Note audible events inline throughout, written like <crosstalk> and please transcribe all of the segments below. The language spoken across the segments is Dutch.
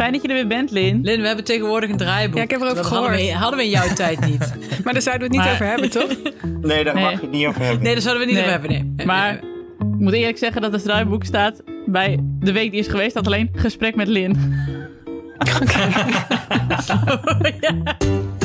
Fijn dat je er weer bent, Lin. Lin, we hebben tegenwoordig een draaiboek. Ja, ik heb erover dat hadden we, gehoord. hadden we in jouw tijd niet. <laughs> Maar daar zouden we het niet Maar- over hebben, toch? <laughs> Nee, daar Nee. mag je het niet over hebben. Nee, daar zouden we niet Nee. over hebben. Nee. Maar ik moet eerlijk zeggen dat het draaiboek staat bij de week die is geweest. Dat alleen gesprek met Lin. <laughs> Ik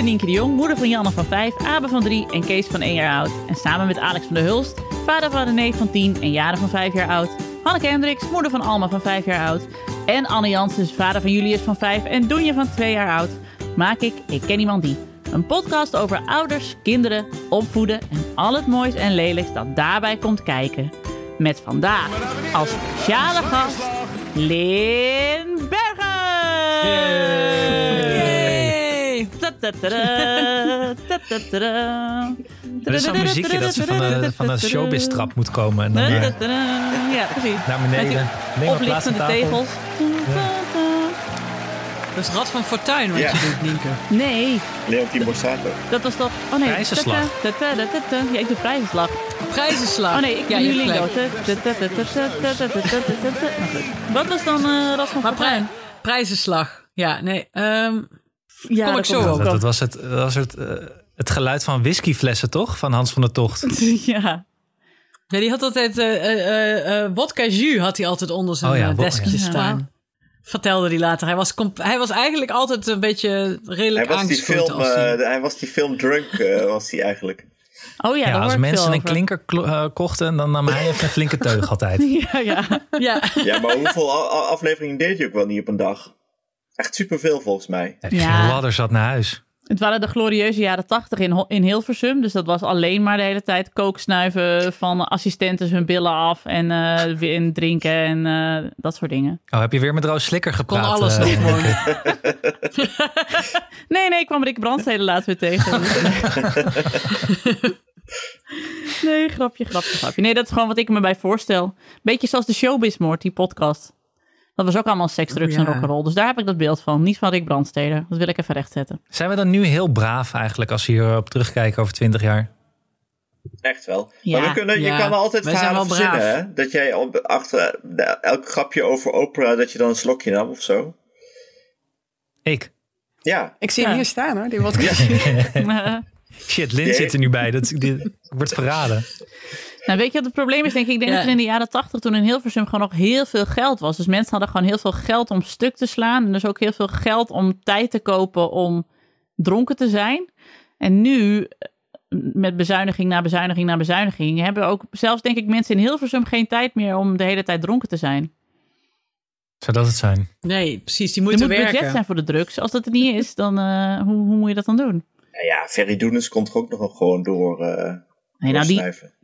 ben Nienke de Jong, moeder van Janne van 5, Abe van 3 en Kees van 1 jaar oud. En samen met Alex van der Hulst, vader van René van 10 en Jaren van 5 jaar oud. Hanneke Hendricks, moeder van Alma van 5 jaar oud. En Anne Janssens, vader van Julius van 5 en Doenje van 2 jaar oud. Maak ik Ik Ken Iemand Die. Een podcast over ouders, kinderen, opvoeden en al het moois en lelijks dat daarbij komt kijken. Met vandaag als speciale gast Lin Bergen! Er is zo'n muziekje dat ze van de, van moet komen. En dan eh, naar, ja, precies. Naar beneden. Oplichtende tegels. Dat is Rad van Fortuin wat je doet, Nienke. Nee. Leontien Borsato. Dat was toch... Oh nee. Prijzenslag. Ja, ik doe prijzenslag. Prijzenslag. Oh nee, ik ja, nu Lingo. Wat was dan uh, Rad van Fortuin? Prijzenslag. Ja, nee. Ja, kom ik zo Dat, dat was, het, dat was het, eh, het geluid van whiskyflessen, toch? Van Hans van der Tocht. <laughs> Ja. ja, die had altijd... eh eh eh wodka jus had hij altijd onder zijn Oh ja, deskje ja. staan. Vertelde hij later. Hij was, hij was eigenlijk altijd een beetje redelijk Hij was, die film, als hij- eh, hij was die film Drunk, was hij eigenlijk. Oh ja, Ja, als mensen een klinker kochten, dan nam hij even een flinke teug altijd. <laughs> Ja, ja. ja. Ja, maar hoeveel afleveringen deed hij ook wel niet op een dag? Echt superveel volgens mij. Ja, die Ja. ladder zat naar huis. Het waren de glorieuze jaren tachtig in, in Hilversum. Dus dat was alleen maar de hele tijd kooksnuiven van assistenten hun billen af. En, eh, weer in drinken en eh, dat soort dingen. Oh, heb je weer met Roos Slikker Kon gepraat? alles eh, nog gewoon. <laughs> <laughs> Nee, nee, ik kwam Rick Brandstede laatst weer tegen. <laughs> nee, grapje, grapje, grapje. Nee, dat is gewoon wat ik me bij voorstel. Beetje zoals de Showbizmoord, die podcast. Dat was ook allemaal seks, drugs en ja. rock'n'roll. Dus daar heb ik dat beeld van. Niet van Rick Brandstede. Dat wil ik even rechtzetten. Zijn we dan nu heel braaf eigenlijk als we hierop terugkijken over 20 jaar? Echt wel. Ja. maar we kunnen, je kan altijd wij zijn verhalen wel verzinnen, braaf. hè? Dat jij op, achter de- elk grapje over Oprah, dat je dan een slokje nam of zo. Ik. Ja. Ik zie Ja. hem hier staan hoor. Die wordt <laughs> Shit, Lin zit er nu bij. Dat, dit wordt verraden. Nou, weet je wat het probleem is? Denk ik, ik denk Ja. dat er in de jaren tachtig toen in Hilversum gewoon nog heel veel geld was. Dus mensen hadden gewoon heel veel geld om stuk te slaan. En dus ook heel veel geld om tijd te kopen om dronken te zijn. En nu, eh, met bezuiniging na bezuiniging na bezuiniging, hebben ook zelfs denk ik mensen in Hilversum geen tijd meer om de hele tijd dronken te zijn. Zou dat het zijn? Nee, precies. Die Er moeten moet budget werken. zijn voor de drugs. Als dat er niet is, dan eh, hoe, hoe moet je dat dan doen? Nou ja, Ferry Doenens komt er ook nog gewoon door, eh Nee, nou die,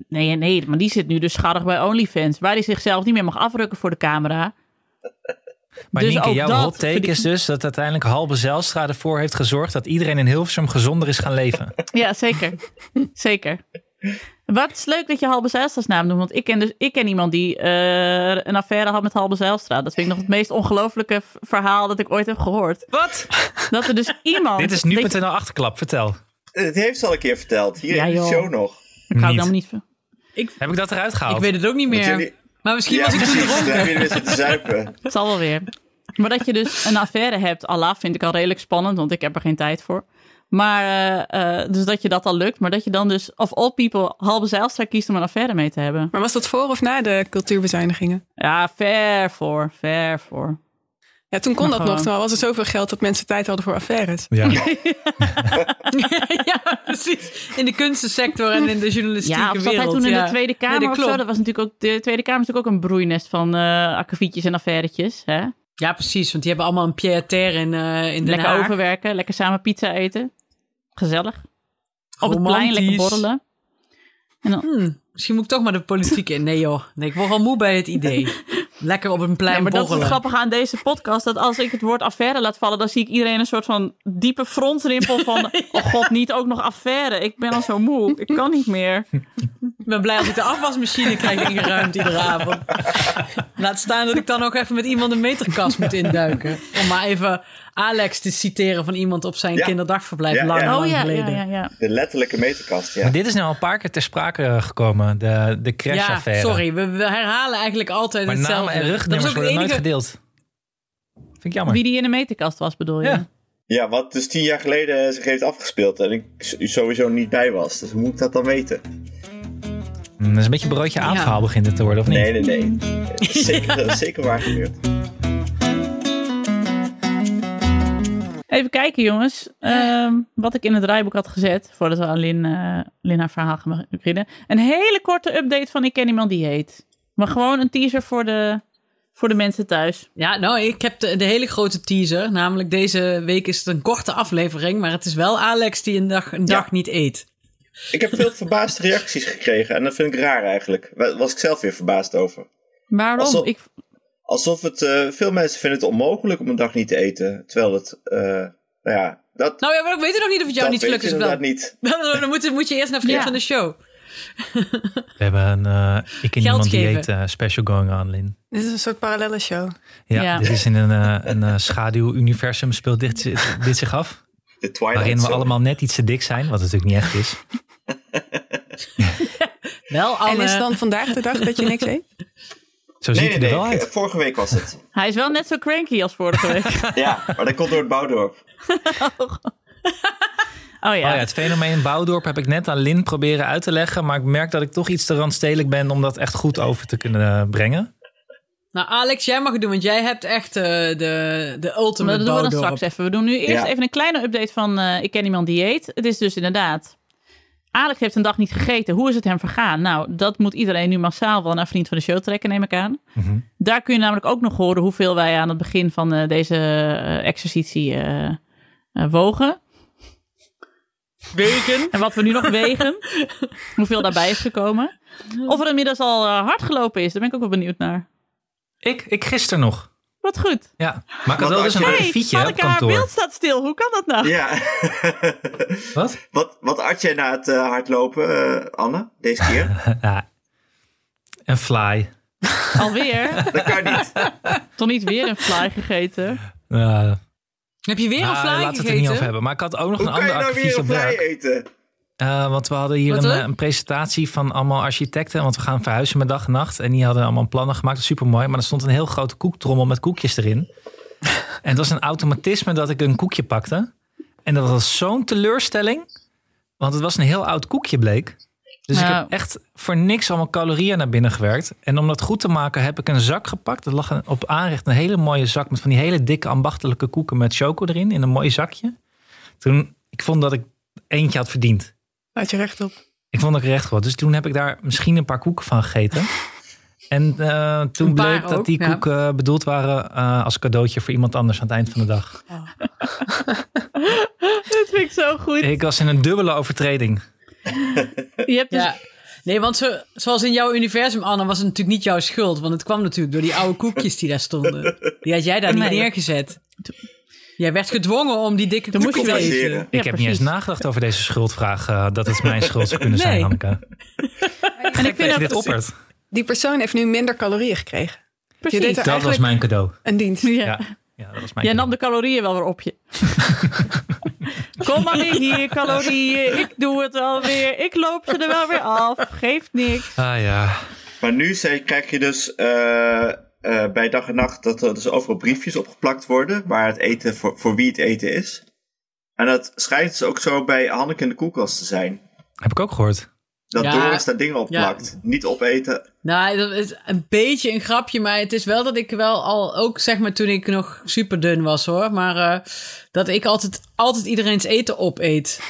nee, nee, maar die zit nu dus schattig bij OnlyFans, waar hij zichzelf niet meer mag afrukken voor de camera. <laughs> Maar Dus Nienke, jouw hot take verdien- is dus dat uiteindelijk Halbe Zijlstra ervoor heeft gezorgd dat iedereen in Hilversum gezonder is gaan leven. <laughs> Ja, zeker. zeker. Wat is leuk dat je Halbe Zijlstra's naam noemt. Want ik ken, dus, ik ken iemand die eh, een affaire had met Halbe Zijlstra. Dat vind ik nog het meest ongelofelijke v- verhaal dat ik ooit heb gehoord. Wat? Dat er dus <laughs> iemand... Dit is dat je- nu.nl achterklap, vertel. Het heeft ze al een keer verteld. Hier Ja, in de show nog. Ik hou Niet. dan niet van. Heb ik dat eruit gehaald? Ik weet het ook niet meer. jullie- Maar misschien ja, was ik toen dronken. Jullie weer zitten zuipen. Het <laughs> zal wel weer. Maar dat je dus een affaire hebt, Allah, vind ik al redelijk spannend, want ik heb er geen tijd voor. Maar, eh, eh, dus dat je dat al lukt. Maar dat je dan dus, of all people, Halbe Zijlstra kiest om een affaire mee te hebben. Maar was dat voor of na de cultuurbezuinigingen? Ja, ver voor, ver voor. Ja, toen kon Maar dat nog. Toen was er zoveel geld dat mensen tijd hadden voor affaires. Ja. <laughs> ja, precies. In de kunstensector en in de journalistieke Ja, of zat wereld. hij toen in de Tweede Kamer Nee, dat of zo? Dat was natuurlijk ook, de Tweede Kamer is natuurlijk ook een broeinest van eh akkefietjes en affairetjes. Hè? Ja, precies. Want die hebben allemaal een pied-à-terre in, eh in Den Lekker Haag. overwerken, lekker samen pizza eten. Gezellig. Op het plein lekker borrelen. En dan, Hmm, misschien moet ik toch maar de politiek in. Nee joh, nee, ik word al moe bij het idee. <laughs> Lekker op een plein Ja, maar dat is het grappige aan deze podcast. Dat als ik het woord affaire laat vallen, dan zie ik iedereen een soort van diepe frontrimpel van... <laughs> Oh god, niet ook nog affaire. Ik ben al zo moe. Ik kan niet meer. Ik ben blij als ik de afwasmachine krijg ingeruimd iedere avond. Laat staan dat ik dan ook even met iemand een meterkast moet induiken. Om maar even Alex te citeren van iemand op zijn Ja. kinderdagverblijf Ja, lang, ja. lang Oh ja, ja, geleden. ja, ja. De letterlijke meterkast, ja. Maar dit is nou al een paar keer ter sprake gekomen. De, de Ja, crash-affaire. sorry, we, we herhalen eigenlijk altijd Maar hetzelfde. namen en Dat rugnummers is ook worden de nooit enige... gedeeld. Vind ik jammer. Wie die in de meterkast was, bedoel je? Ja. Ja, wat dus tien jaar geleden zich heeft afgespeeld en ik sowieso niet bij was. Dus hoe moet ik dat dan weten? Mm, Dat is een beetje een broodje Ja. aanverhaal begint het te worden, of niet? Nee, nee, nee. Zeker, <laughs> dat is zeker waar gebeurd. Even kijken, jongens. Ehm, wat ik in het draaiboek had gezet. Voordat we aan Lin, eh, Lin haar verhaal gaan beginnen. Een hele korte update van Ik ken iemand die heet. Maar gewoon een teaser voor de, voor de mensen thuis. Ja, nou, ik heb de, de hele grote teaser. Namelijk deze week is het een korte aflevering. Maar het is wel Alex die een dag, een dag niet eet. Ik heb veel verbaasde reacties gekregen en dat vind ik raar eigenlijk. Daar was ik zelf weer verbaasd over. Waarom? Alsof- Ik, Alsof het, eh, veel mensen vinden het onmogelijk om een dag niet te eten. Terwijl het, eh, nou ja, dat, Nou ja, maar ik weet nog niet of het jou dat niet gelukt is inderdaad niet. <laughs> Dan moet, moet je eerst naar vriend Ja. van de show. We hebben een eh Ik ken Geld iemand die geven. heet eh, special going on, Lin. Dit is een soort parallelle show. Ja, Ja. dit is in een, eh, een schaduwuniversum speelt dit, dit zich af. De Twilight Waarin we Zone. allemaal net iets te dik zijn, wat natuurlijk niet echt is. <laughs> Wel, Anne. En is dan vandaag de dag dat je niks eet? <laughs> Zo ziet Nee, hij nee, wel nee. uit. Vorige week was het. <laughs> hij is wel net zo cranky als vorige week. <laughs> ja, maar dat komt door het bouwdorp. <laughs> Oh ja. Oh ja, het fenomeen Bouwdorp heb ik net aan Lin proberen uit te leggen. Maar ik merk dat ik toch iets te randstedelijk ben om dat echt goed over te kunnen eh, brengen. Nou, Alex, jij mag het doen, want jij hebt echt eh, de, de Maar ultimate dat doen we dan bouwdorp. straks even. We doen nu eerst Ja. even een kleine update van eh, Ik ken iemand die eet. Het is dus inderdaad... Alex heeft een dag niet gegeten. Hoe is het hem vergaan? Nou, dat moet iedereen nu massaal wel naar Vriend van de Show trekken, neem ik aan. Mhm. Daar kun je namelijk ook nog horen hoeveel wij aan het begin van eh, deze eh, exercitie eh, wogen. Wegen. En wat we nu nog wegen. <laughs> hoeveel daarbij is gekomen. Of er inmiddels al hard gelopen is. Daar ben ik ook wel benieuwd naar. Ik, ik gisteren nog. Wat goed. Ja, maar ik had Wat wel dus een had je- akkefietje op Hanneke, haar kantoor. beeld staat stil. Hoe kan dat nou? Ja. <laughs> Wat? wat, wat at jij na het eh, hardlopen, eh, Anne, deze keer? <laughs> Ja. Een fly. Alweer? Dat kan niet. <laughs> Toch niet weer een fly gegeten? Uh, Heb je weer een ah, fly laten we het er gegeten? niet over hebben. Maar ik had ook nog Hoe een kan je ander nou weer akkefietje een op fly werk. eten? Eh, want we hadden hier een, eh, een presentatie van allemaal architecten. Want we gaan verhuizen met dag en nacht. En die hadden allemaal plannen gemaakt. Super mooi. Maar er stond een heel grote koektrommel met koekjes erin. <laughs> en het was een automatisme dat ik een koekje pakte. En dat was zo'n teleurstelling. Want het was een heel oud koekje bleek. Dus ik heb echt voor niks allemaal calorieën naar binnen gewerkt. En om dat goed te maken heb ik een zak gepakt. Er lag op aanrecht een hele mooie zak met van die hele dikke ambachtelijke koeken met choco erin. In een mooi zakje. Toen, ik vond dat ik eentje had verdiend. Laat je recht op. Ik vond dat ik recht was. Dus toen heb ik daar misschien een paar koeken van gegeten. En eh, toen bleek dat ook, die ja. koeken bedoeld waren eh, als cadeautje voor iemand anders aan het eind van de dag. <laughs> Dat vind ik zo goed. Ik was in een dubbele overtreding. Je hebt dus... Ja. Nee, want zo, zoals in jouw universum, Anne, was het natuurlijk niet jouw schuld. Want het kwam natuurlijk door die oude koekjes die daar stonden. Die had jij daar niet Nee. neergezet. Jij werd gedwongen om die dikke je te wel eten. Ik Ja, heb niet eens nagedacht over deze schuldvraag. eh, dat het mijn schuld zou kunnen zijn. Hanneke. En <laughs> ik vind dat... dit oppert. Die persoon heeft nu minder calorieën gekregen. Je deed Precies. Dat was mijn cadeau. een dienst. Ja. Ja, ja dat was mijn Jij nam de calorieën wel weer op je. <laughs> Kom maar weer hier, calorieën. Ik doe het wel weer. Ik loop ze er wel weer af. Geeft niks. Ah ja. Maar nu zei, krijg je dus eh, eh, bij dag en nacht dat er dus overal briefjes opgeplakt worden. Waar het eten, voor, voor wie het eten is. En dat schijnt dus ook zo bij Hanneke in de koelkast te zijn. Heb ik ook gehoord. Dat Ja, Doris daar dingen op ja. plakt. Niet opeten. Nou, dat is een beetje een grapje, maar het is wel dat ik wel al, ook zeg maar toen ik nog super dun was hoor, maar eh, dat ik altijd, altijd iedereen's eten opeet.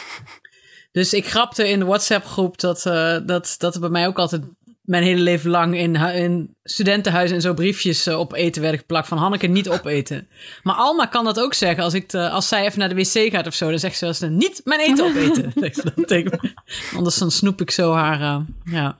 Dus ik grapte in de WhatsApp-groep dat, eh, dat, dat er bij mij ook altijd mijn hele leven lang in, in studentenhuizen en zo briefjes eh, op eten werden geplakt van Hanneke niet opeten. Maar Alma kan dat ook zeggen als, ik te- als zij even naar de wc gaat of zo, dan zegt ze wel eens niet mijn eten opeten. Zegt <laughs> ze dan tegen me. Anders dan snoep ik zo haar, eh, ja.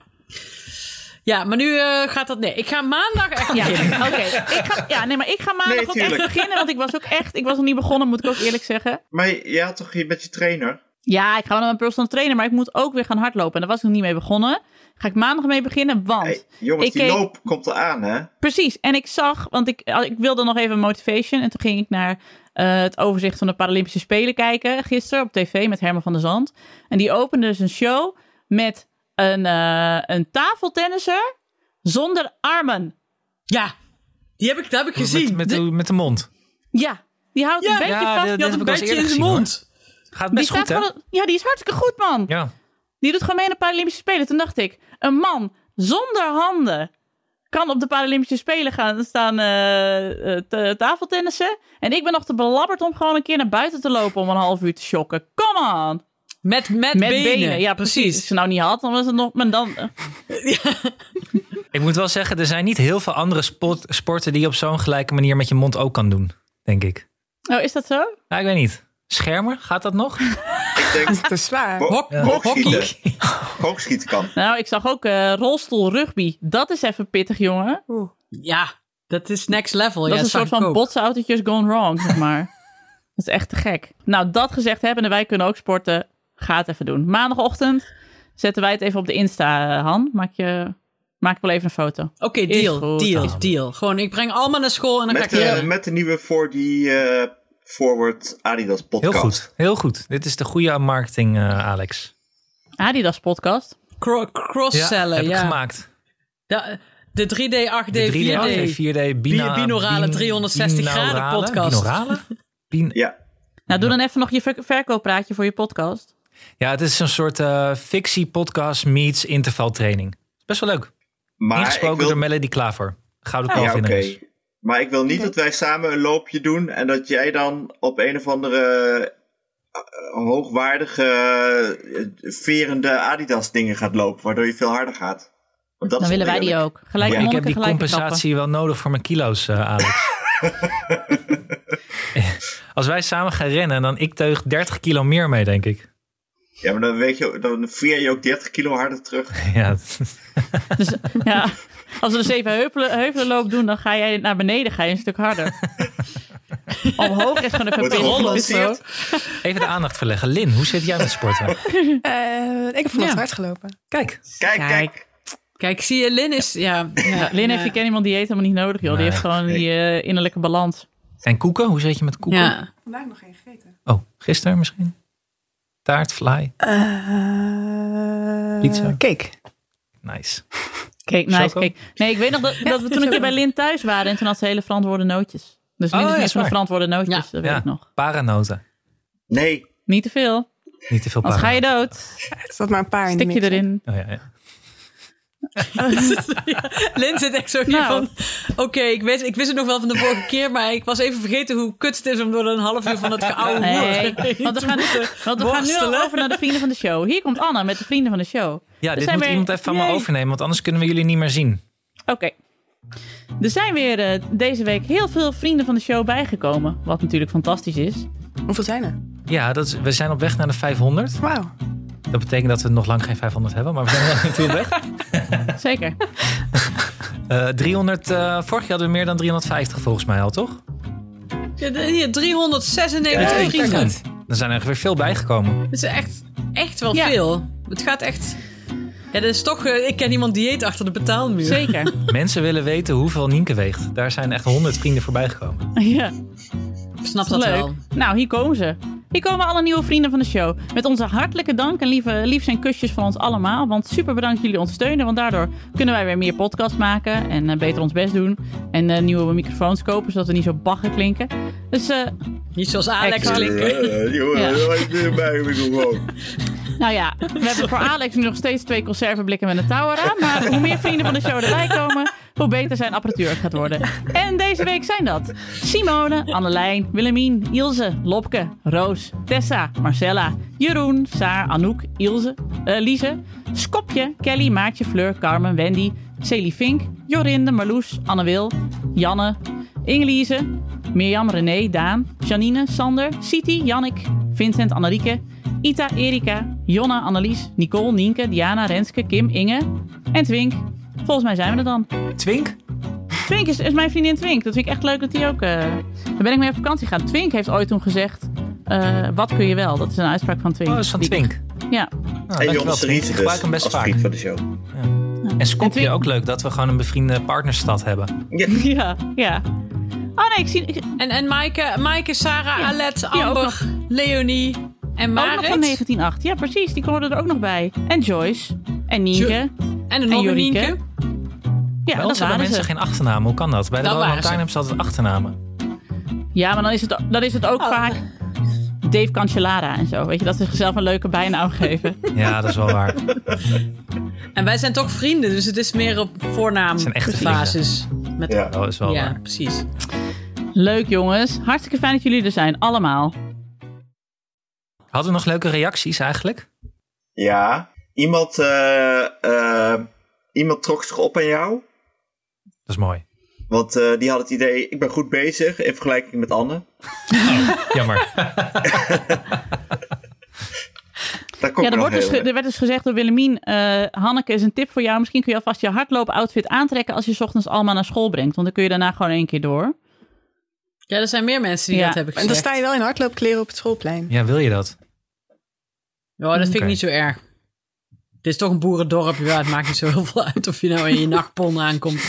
Ja, maar nu eh, gaat dat. Nee, ik ga maandag echt Ja, beginnen. oké. Ik ga- Ja, nee, maar ik ga maandag Nee, ook echt beginnen. Want ik was ook echt... Ik was nog niet begonnen, moet ik ook eerlijk zeggen. Maar jij had toch hier met je trainer? Ja, ik ga wel naar mijn personal trainer. Maar ik moet ook weer gaan hardlopen. En daar was ik nog niet mee begonnen. Ga ik maandag mee beginnen, want... Hey, jongens, ik die keek- loop komt eraan, hè? Precies. En ik zag, want ik, ik wilde nog even motivation. En toen ging ik naar eh, het overzicht van de Paralympische Spelen kijken gisteren op tv met Herman van der Zand. En die opende dus een show met een, eh, een tafeltennisser zonder armen. Ja, die heb ik, dat heb ik gezien. Met, met, de, met de mond. Ja, die houdt Ja, een beetje ja, vast. dat- Die had heb een ik wel eens beetje in zijn gezien, mond. Gaat Die best goed, hè? gewoon- ja, die is hartstikke goed, man. Ja. Die doet gewoon mee aan de Paralympische Spelen. Toen dacht ik, een man zonder handen kan op de Paralympische Spelen gaan staan te- tafeltennissen. En ik ben nog te belabberd om gewoon een keer naar buiten te lopen om een half uur te shocken. Come on! Met, met, Met benen. benen. Ja, precies. Als ik ze nou niet had, dan was het nog... Maar dan, eh, <laughs> Ik moet wel zeggen, er zijn niet heel veel andere sport, sporten die je op zo'n gelijke manier met je mond ook kan doen, denk ik. oh, is dat zo? Nou, ik weet niet. Schermen, gaat dat nog? <laughs> Ik denk, Dat is zwaar. Hok- boogschieten. <laughs> Boogschieten kan. Nou, ik zag ook eh, rolstoel rugby. Dat is even pittig, jongen. Oeh. Ja, dat is next level. Dat ja, is een soort van botsautootjes gone wrong, zeg maar. <laughs> dat is echt te gek. Nou, dat gezegd hebben en wij kunnen ook sporten. Ga het even doen. Maandagochtend zetten wij het even op de Insta, eh, Han. Maak je... Maak wel even een foto. Oké, deal, goed, deal, dan. deal. Gewoon, ik breng allemaal naar school en dan Met, ga ik de, met de nieuwe voor die eh, Forward Adidas podcast. Heel goed, heel goed. Dit is de goede marketing, eh, Alex. Adidas podcast. cro- cross-cellen, heb ja. ik gemaakt. De, de 3D, 8D, De 3D, 4D. 4D, bina, Bi- binaurale bin- 360 graden podcast. Binaurale? Bin- Ja, Nou, doe dan even nog je ver- verkooppraatje voor je podcast. ja, het is een soort eh fictie-podcast meets intervaltraining. Best wel leuk. maar ik Ingesproken wil, door Melody Klaver. Gouden ja, oké. kalvinnares. Maar ik wil niet dat wij samen een loopje doen en dat jij dan op een of andere eh, hoogwaardige, eh, verende Adidas dingen gaat lopen, waardoor je veel harder gaat. Want dat Dan is willen wij die ook. Gelijk Ja, Ik heb die compensatie wel nodig voor mijn kilo's, eh, Alex. <laughs> <laughs> Als wij samen gaan rennen, dan ik teug 30 kilo meer mee, denk ik. Ja, maar dan, weet je, dan veer je ook 30 kilo harder terug. <laughs> Ja. Dus, ja, als we de zeven heuvelen, heuvelenloop doen, dan ga jij naar beneden ga je een stuk harder. <laughs> Omhoog is gewoon even pittig. gebalanceerd? even de aandacht verleggen. Lin, hoe zit jij met sporten? Eh, ik heb vanochtend Ja. hard gelopen. Kijk, Kijk, Kijk. kijk. Kijk, zie je, Lin is... Ja, ja, Lin ja. heeft die ken iemand dieet helemaal niet nodig, joh. Die heeft gewoon die eh, innerlijke balans. en koeken? Hoe zit je met koeken? Ja. Vandaag nog geen gegeten. Oh, gisteren misschien? Taart, fly. Uh, Pizza. Cake. Nice. Kijk, nice, Choco? kijk. Nee, ik weet nog dat, <laughs> dat we toen een keer bij Lin thuis waren en toen had ze hele verantwoorde nootjes. Dus Oh, ja, van verantwoorde nootjes, Ja. dat weet Ja, ik nog. paranoten. Nee, Niet te veel, Niet te veel anders ga je dood. Er zat maar een paar in de Stik je erin. Oh, ja, ja. <laughs> Lin zit echt zo hier Nou. van... Oké, ik, wist, ik wist het nog wel van de vorige keer, maar ik was even vergeten hoe kut het is om door een half uur van het geouwe Nee, want we gaan, want we gaan nu al over naar de vrienden van de show. Hier komt Anna met de vrienden van de show. ja Er dit moet weer- iemand even van me overnemen, want anders kunnen we jullie niet meer zien. Oké. Er zijn weer eh, deze week heel veel vrienden van de show bijgekomen. Wat natuurlijk fantastisch is. Hoeveel zijn er? Ja, dat is, we zijn op weg naar de 500. Wauw. Dat betekent dat we nog lang geen 500 hebben, maar we zijn er wel <laughs> naartoe weg. Zeker. <laughs> Eh 300, eh, vorig jaar hadden we meer dan 350 volgens mij al, toch? Ja, hier, 396 Kijk, vrienden. kijk. Er zijn er weer veel bijgekomen. Dat is echt, echt wel Ja. veel. Het gaat echt... Ja, dat is toch... eh, ik ken iemand dieet achter de betaalmuur. Zeker. <laughs> Mensen willen weten hoeveel Nienke weegt. Daar zijn echt 100 vrienden voorbij gekomen. ja. Ik snap dat Leuk. wel. Nou, hier komen ze. Hier komen alle nieuwe vrienden van de show. Met onze hartelijke dank en lieve, liefs en kusjes van ons allemaal. Want super bedankt dat jullie ons steunen. Want daardoor kunnen wij weer meer podcasts maken. En eh, beter ons best doen. En eh, nieuwe microfoons kopen, zodat we niet zo baggen klinken. Dus, eh, Niet zoals Alex Exact. klinken. Eh, jongen, Ja. ik ben bij me gewoon. <laughs> nou ja, we hebben voor Alex nu nog steeds twee conserveblikken met een touw eraan. Maar hoe meer vrienden van de show erbij komen, hoe beter zijn apparatuur gaat worden. En deze week zijn dat Simone, Annelijn, Willemien, Ilse, Lopke, Roos, Tessa, Marcella, Jeroen, Saar, Anouk, Ilse, eh, Lise, Skopje, Kelly, Maartje, Fleur, Carmen, Wendy, Celie Fink, Jorinde, Marloes, Anne Wil, Janne, Ingelise, Mirjam, René, Daan, Janine, Sander, Siti, Jannik, Vincent, Annelieke, Ita, Erika, Jonna, Annelies, Nicole, Nienke, Diana, Renske, Kim, Inge en Twink. Volgens mij zijn we er dan. Twink? Twink is, is mijn vriendin Twink. Dat vind ik echt leuk dat die ook... eh Daar ben ik mee op vakantie gegaan. Twink heeft ooit toen gezegd... eh, wat kun je wel? Dat is een uitspraak van Twink. Oh, dat is van Die- Twink. Ja. Nou, En dankjewel, Jonas Twink. Ik gebruik dus, hem best als vaak. van de show. En Skopje Twink- ook leuk dat we gewoon een bevriende partnerstad hebben. Ja, <laughs> ja, ja. Oh nee, ik zie... Ik, En, en Maaike, Maaike, Sarah, Ja, Alet, Amber, Leonie en ook nog Marit. van 1908. Ja, precies. Die hoorden er ook nog bij. En Joyce. En Nienke. En de En. Nienke. Ja, Bij dat ons hebben mensen ze. geen achternaam. Hoe kan dat? Bij de waren Lantaarn hebben ze altijd achternamen. Ja, maar dan is het, dan is het ook Oh. vaak Dave Cancellara en zo. Weet je, dat ze zichzelf een leuke bijnaam geven. <laughs> Ja, dat is wel waar. En wij zijn toch vrienden, dus het is meer op voornaam zijn echte basis. Met, Ja. Dat is wel ja, waar. precies. Leuk jongens. Hartstikke fijn dat jullie er zijn. Allemaal. Hadden we nog leuke reacties eigenlijk? Ja. Iemand, eh, eh, iemand trok zich op aan jou. Dat is mooi. Want eh, die had het idee, ik ben goed bezig in vergelijking met Anne. Jammer. <laughs> Daar komt Ja, er, wordt dus, er werd dus gezegd door Willemien... eh, Hanneke is een tip voor jou. Misschien kun je alvast je hardloop-outfit aantrekken... als je 's ochtends Alma naar school brengt. Want dan kun je daarna gewoon één keer door. Ja, er zijn meer mensen die Ja. dat hebben En gezegd. dan sta je wel in hardloopkleren op het schoolplein. Ja, wil je dat? Ja, dat vind ik niet zo erg. Het is toch een boerendorp. Ja, het maakt niet zo heel veel uit of je nou in je <laughs> nachtpon aankomt.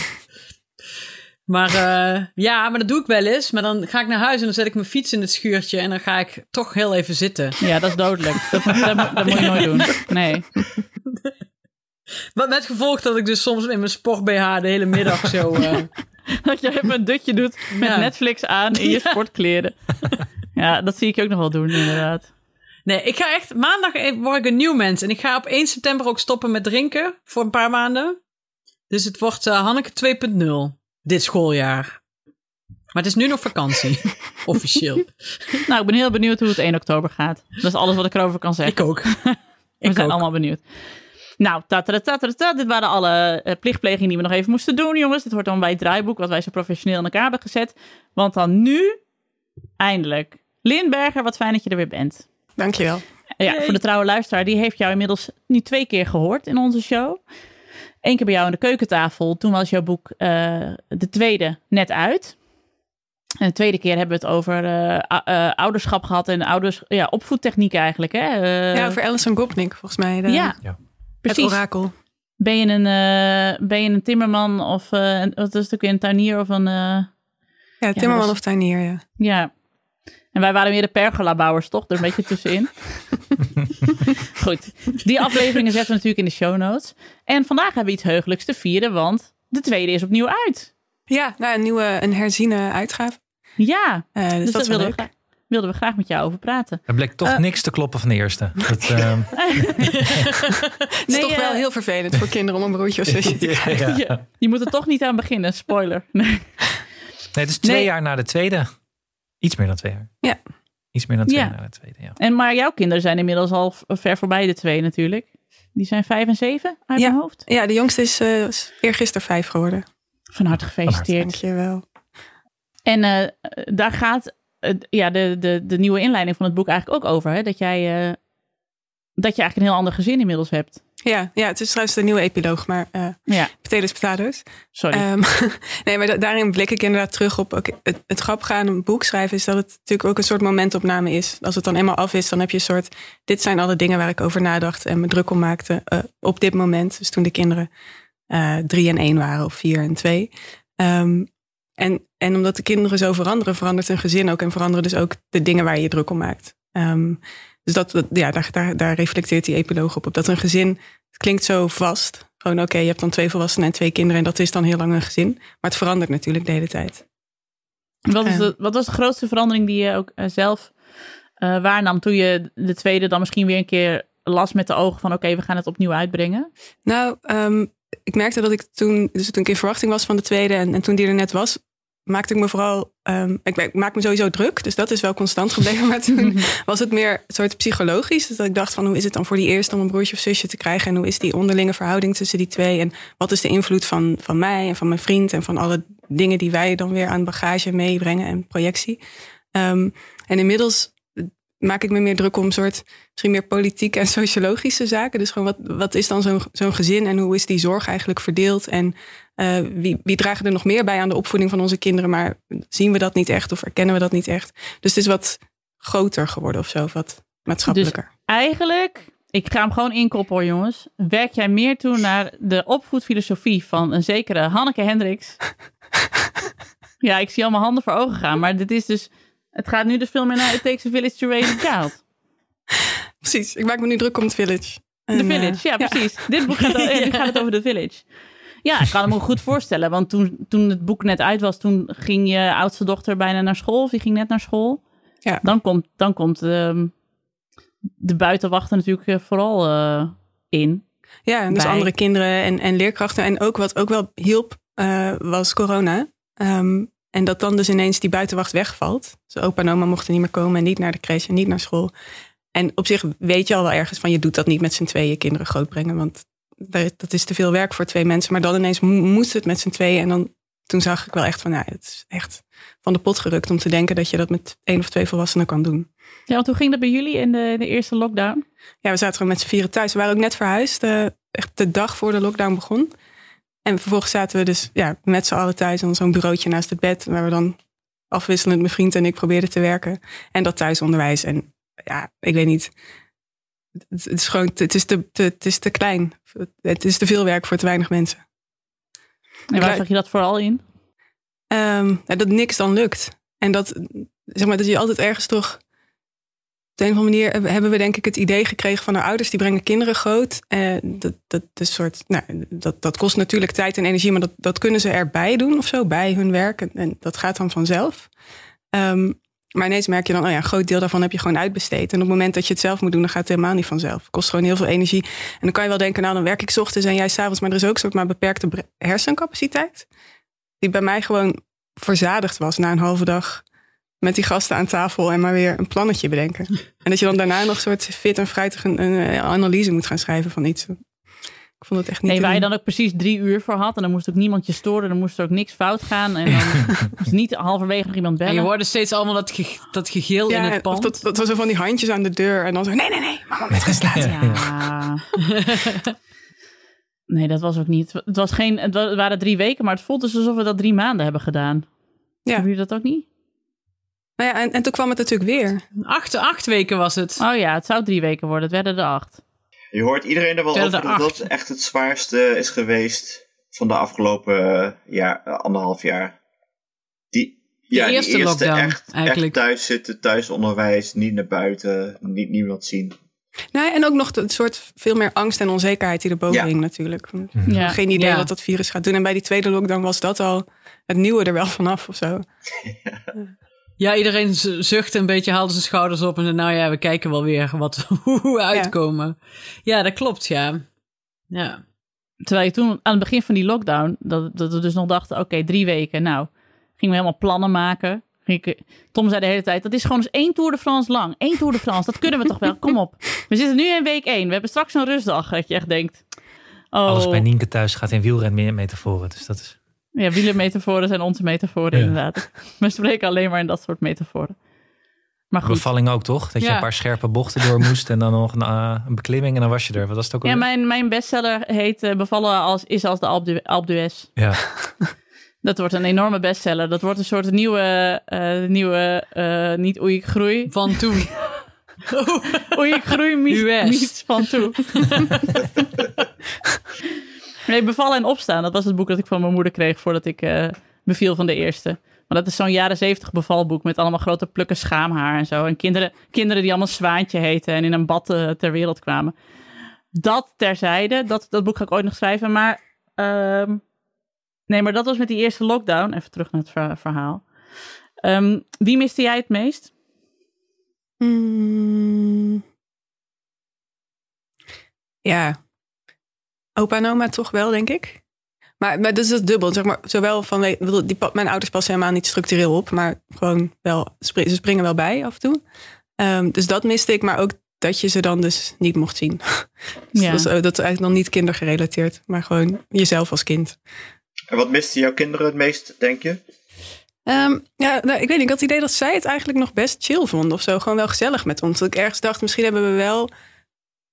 Maar eh, ja, maar dat doe ik wel eens. Maar dan ga ik naar huis en dan zet ik mijn fiets in het schuurtje. En dan ga ik toch heel even zitten. Ja, dat is dodelijk. Dat, moet- dat, moet- dat moet je nooit doen. Nee. <laughs> Wat met gevolg dat ik dus soms in mijn sport BH de hele middag zo... eh, <laughs> <laughs> Dat je even een dutje doet met. Netflix aan in je <laughs> sportkleren. <laughs> Ja, dat zie ik ook nog wel doen, inderdaad. Nee, ik ga echt... Maandag even- word ik een nieuw mens. En ik ga op 1 september ook stoppen met drinken. Voor een paar maanden. Dus het wordt eh, Hanneke 2.0. Dit schooljaar. Maar het is nu nog vakantie. Officieel. Nou, ik ben heel benieuwd hoe het 1 oktober gaat. Dat is alles wat ik erover kan zeggen. Ik ook. We Ik zijn ook. allemaal benieuwd. Nou, tatatatatata, dit waren alle eh, plichtplegingen die we nog even moesten doen, jongens. Dit hoort dan bij het draaiboek wat wij zo professioneel in elkaar hebben gezet. Want dan nu, eindelijk. Lindberger, wat fijn dat je er weer bent. Dankjewel. Ja, Yay. voor de trouwe luisteraar, die heeft jou inmiddels nu twee keer gehoord in onze show. Eén keer bij jou aan de keukentafel. Toen was jouw boek eh, de tweede net uit. En de tweede keer hebben we het over eh, ou- eh, ouderschap gehad en ouders, ja, opvoedtechniek eigenlijk. Hè? Eh, ja, voor Alison Gopnik, volgens mij. De, ja, Ja. Het precies. orakel. Ben je een, eh, ben je een timmerman of eh, een, wat is het ook weer, een tuinier of een... eh, Ja, Timmerman dat of tuinier, ja. ja. En wij waren weer de pergola-bouwers, toch? Er een beetje tussenin. <laughs> Goed. Die afleveringen zetten we natuurlijk in de show notes. En vandaag hebben we iets heugelijks te vieren, want de tweede is opnieuw uit. Ja, nou, een nieuwe, een herziene uitgave. Ja, dus, dus dat we, leuk. graag, wilden we graag met jou over praten. Er bleek toch Eh. niks te kloppen van de eerste. Dat, <laughs> ehm, Het is Nee, toch wel eh, heel vervelend voor kinderen om een broertje of <laughs> zusje te krijgen. ja. Ja, je moet er toch niet aan beginnen, spoiler. <laughs> Nee. Nee, het is twee Nee. jaar na de tweede. Iets meer dan twee jaar. Ja. Iets meer dan twee Ja. jaar na de tweede, ja. En, maar jouw kinderen zijn inmiddels al ver voorbij de twee natuurlijk. Die zijn vijf en zeven uit Ja. mijn hoofd. Ja, de jongste is eh is eergisteren vijf geworden. Van harte gefeliciteerd. Dankjewel. En eh, daar gaat ja, de, de, de nieuwe inleiding van het boek eigenlijk ook over. Hè? Dat, jij, eh, dat je eigenlijk een heel ander gezin inmiddels hebt. Ja, ja, het is trouwens een nieuwe epiloog, maar eh Ja, potatoes, potatoes. sorry. Ehm, <laughs> nee, maar da- daarin blik ik inderdaad terug op... oké, het, het grappige aan een boek schrijven is dat het natuurlijk ook een soort momentopname is. Als het dan eenmaal af is, dan heb je een soort... dit zijn alle dingen waar ik over nadacht en me druk om maakte eh, op dit moment. Dus toen de kinderen eh, drie en één waren of vier en twee. Ehm, en, en omdat de kinderen zo veranderen, verandert een gezin ook... en veranderen dus ook de dingen waar je je druk om maakt. Ehm, dus dat, dat- ja, daar, daar, daar reflecteert die epiloog op. op dat een gezin, het klinkt zo vast. Gewoon oké, je hebt dan twee volwassenen en twee kinderen... en dat is dan heel lang een gezin. Maar het verandert natuurlijk de hele tijd. wat, is eh, de, wat was de grootste verandering die je ook eh, zelf eh, waarnam toen je de tweede dan misschien weer een keer las met de ogen van oké, we gaan het opnieuw uitbrengen? Nou, ehm, ik merkte dat ik toen, dus toen ik in verwachting was van de tweede en, en toen die er net was, maakte ik me vooral, ehm, ik, ik maak me sowieso druk, dus dat is wel constant gebleven. Maar toen <laughs> was het meer een soort psychologisch. Dus dat ik dacht van hoe is het dan voor die eerste om een broertje of zusje te krijgen en hoe is die onderlinge verhouding tussen die twee en wat is de invloed van, van mij en van mijn vriend en van alle dingen die wij dan weer aan bagage meebrengen en projectie. Ehm, en inmiddels maak ik me meer druk om een soort misschien meer politieke en sociologische zaken. Dus gewoon wat, wat is dan zo'n zo'n gezin en hoe is die zorg eigenlijk verdeeld? En eh, wie, wie dragen er nog meer bij aan de opvoeding van onze kinderen? Maar zien we dat niet echt of erkennen we dat niet echt? Dus het is wat groter geworden of zo, wat maatschappelijker. Eigenlijk, ik ga hem gewoon inkoppen hoor jongens. Werk jij meer toe naar de opvoedfilosofie van een zekere Hanneke Hendricks <laughs> Ja, ik zie allemaal handen voor ogen gaan. Maar dit is dus... Het gaat nu dus veel meer naar It Takes a Village to Raise a Child. Precies, ik maak me nu druk om het village. En, Village, eh, ja, precies. Dit boek gaat, <laughs> ja, gaat het over The Village. Ja, ik kan me <laughs> goed voorstellen. Want toen, toen het boek net uit was, toen ging je oudste dochter bijna naar school. Of die ging net naar school. Ja. Dan komt, dan komt ehm, de buitenwachten natuurlijk eh, vooral eh, in. Ja, dus bij. andere kinderen en, en leerkrachten. En ook wat ook wel hielp, eh, was corona. Ehm, en dat dan dus ineens die buitenwacht wegvalt. Dus opa en oma mochten niet meer komen en niet naar de crash en niet naar school. En op zich weet je al wel ergens van je doet dat niet met z'n tweeën kinderen grootbrengen. Want dat is te veel werk voor twee mensen. Maar dan ineens mo- moest het met z'n tweeën. En dan, toen zag ik wel echt van, ja, het is echt van de pot gerukt om te denken dat je dat met één of twee volwassenen kan doen. Ja, want hoe ging dat bij jullie in de, de eerste lockdown? Ja, we zaten gewoon met z'n vieren thuis. We waren ook net verhuisd, eh, echt de dag voor de lockdown begon. En vervolgens zaten we dus ja, met z'n allen thuis aan zo'n bureautje naast het bed, waar we dan afwisselend mijn vriend en ik probeerden te werken. En dat thuisonderwijs. En ja, ik weet niet. Het, is gewoon, het is, te, te, het is te klein. Het is te veel werk voor te weinig mensen. En waar zag je dat vooral in? Ehm, ja, dat niks dan lukt. En dat, zeg maar, dat je altijd ergens toch. Op de een of andere manier hebben- we denk ik het idee gekregen van haar ouders. Die brengen kinderen groot. Eh, dat, dat, is soort, nou, dat, dat kost natuurlijk tijd en energie. Maar dat, dat kunnen ze erbij doen of zo. Bij hun werk. En, en dat gaat dan vanzelf. Ehm, maar ineens merk je dan, oh ja, een groot deel daarvan heb je gewoon uitbesteed. En op het moment dat je het zelf moet doen, dan gaat het helemaal niet vanzelf. Het kost gewoon heel veel energie. En dan kan je wel denken, nou dan werk ik ochtends en jij s'avonds. Maar er is ook een soort maar beperkte hersencapaciteit. Die bij mij gewoon verzadigd was na een halve dag met die gasten aan tafel en maar weer een plannetje bedenken. En dat je dan daarna nog soort fit en fruitig een, analyse moet gaan schrijven van iets. Ik vond het echt niet Nee, waar je dan ook precies drie uur voor had. En dan moest ook niemand je storen. Dan moest er ook niks fout gaan. En dan <laughs> moest niet halverwege nog iemand En bellen. je hoorde steeds allemaal dat, ge, dat gegil in Ja, het of pand. dat, dat was zo van die handjes aan de deur en dan zo, nee, nee, nee, mama met rust laten. Ja. nee, dat was ook niet. Het, was geen, het het waren drie weken, maar het voelt dus alsof we dat drie maanden hebben gedaan. Ja. Hebben jullie dat ook niet? Nou ja, en, en toen kwam het natuurlijk weer. Acht, acht weken was het. Oh ja, het zou drie weken worden. Het werden er acht. Je hoort iedereen er wel over dat acht. dat echt het zwaarste is geweest van de afgelopen eh, jaar, eh, anderhalf jaar. Die, ja, die eerste lockdown, echt, eigenlijk. echt thuis zitten, thuisonderwijs, niet naar buiten, niet niemand zien. Nee, en ook nog een soort veel meer angst en onzekerheid die erboven Ja. hing natuurlijk. Ja. Geen idee Ja. wat dat virus gaat doen. En bij die tweede lockdown was dat al het nieuwe er wel vanaf of zo. <laughs> Ja, iedereen z- zuchtte een beetje, haalde zijn schouders op en zei, nou ja, we kijken wel weer wat, <laughs> hoe we uitkomen. Ja, dat klopt, ja. Ja. Terwijl je toen aan het begin van die lockdown, dat, dat we dus nog dachten, oké, drie weken. Nou, gingen we helemaal plannen maken. Ik- Tom zei de hele tijd, dat is gewoon eens één Tour de France lang. Één Tour de France, dat kunnen we toch wel? Kom op. We zitten nu in week één. We hebben straks een rustdag. Dat je echt denkt, oh, Alles bij Nienke thuis gaat in wielrenmetaforen. Dus dat is... ja, wielermetaforen zijn onze metaforen Ja. inderdaad. We spreken alleen maar in dat soort metaforen. Maar goed. Bevalling ook, toch? Dat je Ja. een paar scherpe bochten door moest en dan nog een, eh, een beklimming en dan was je er. Wat was het ook Ja, alweer? mijn, mijn bestseller heet eh, Bevallen als, is als de Alpe Alpe d'Huez. Ja. <laughs> Dat wordt een enorme bestseller. Dat wordt een soort nieuwe, eh, nieuwe eh, niet oei ik groei. Van toen. <laughs> <laughs> Oei ik groei meets van toe. Nee, Bevallen en Opstaan. Dat was het boek dat ik van mijn moeder kreeg voordat ik eh, beviel van de eerste. Maar dat is zo'n jaren zeventig bevalboek met allemaal grote plukken schaamhaar en zo. En kinderen, kinderen die allemaal Zwaantje heten en in een bad eh, ter wereld kwamen. Dat terzijde, dat, dat boek ga ik ooit nog schrijven. Maar ehm, nee, maar dat was met die eerste lockdown. Even terug naar het ver- verhaal. Ehm, wie miste jij het meest? Mm. Ja. Opa en oma toch wel, denk ik. Maar, maar dat is het dubbel. Zeg maar, zowel van, die, mijn ouders passen helemaal niet structureel op. Maar gewoon wel, ze springen wel bij af en toe. Ehm, dus dat miste ik. Maar ook dat je ze dan dus niet mocht zien. <laughs> Dus Ja. dat, is, dat is eigenlijk nog niet kindergerelateerd. Maar gewoon jezelf als kind. En wat misten jouw kinderen het meest, denk je? Ehm, ja, nou, ik weet niet. Ik had het idee dat zij het eigenlijk nog best chill vonden of zo. Gewoon wel gezellig met ons. Dat ik ergens dacht, misschien hebben we wel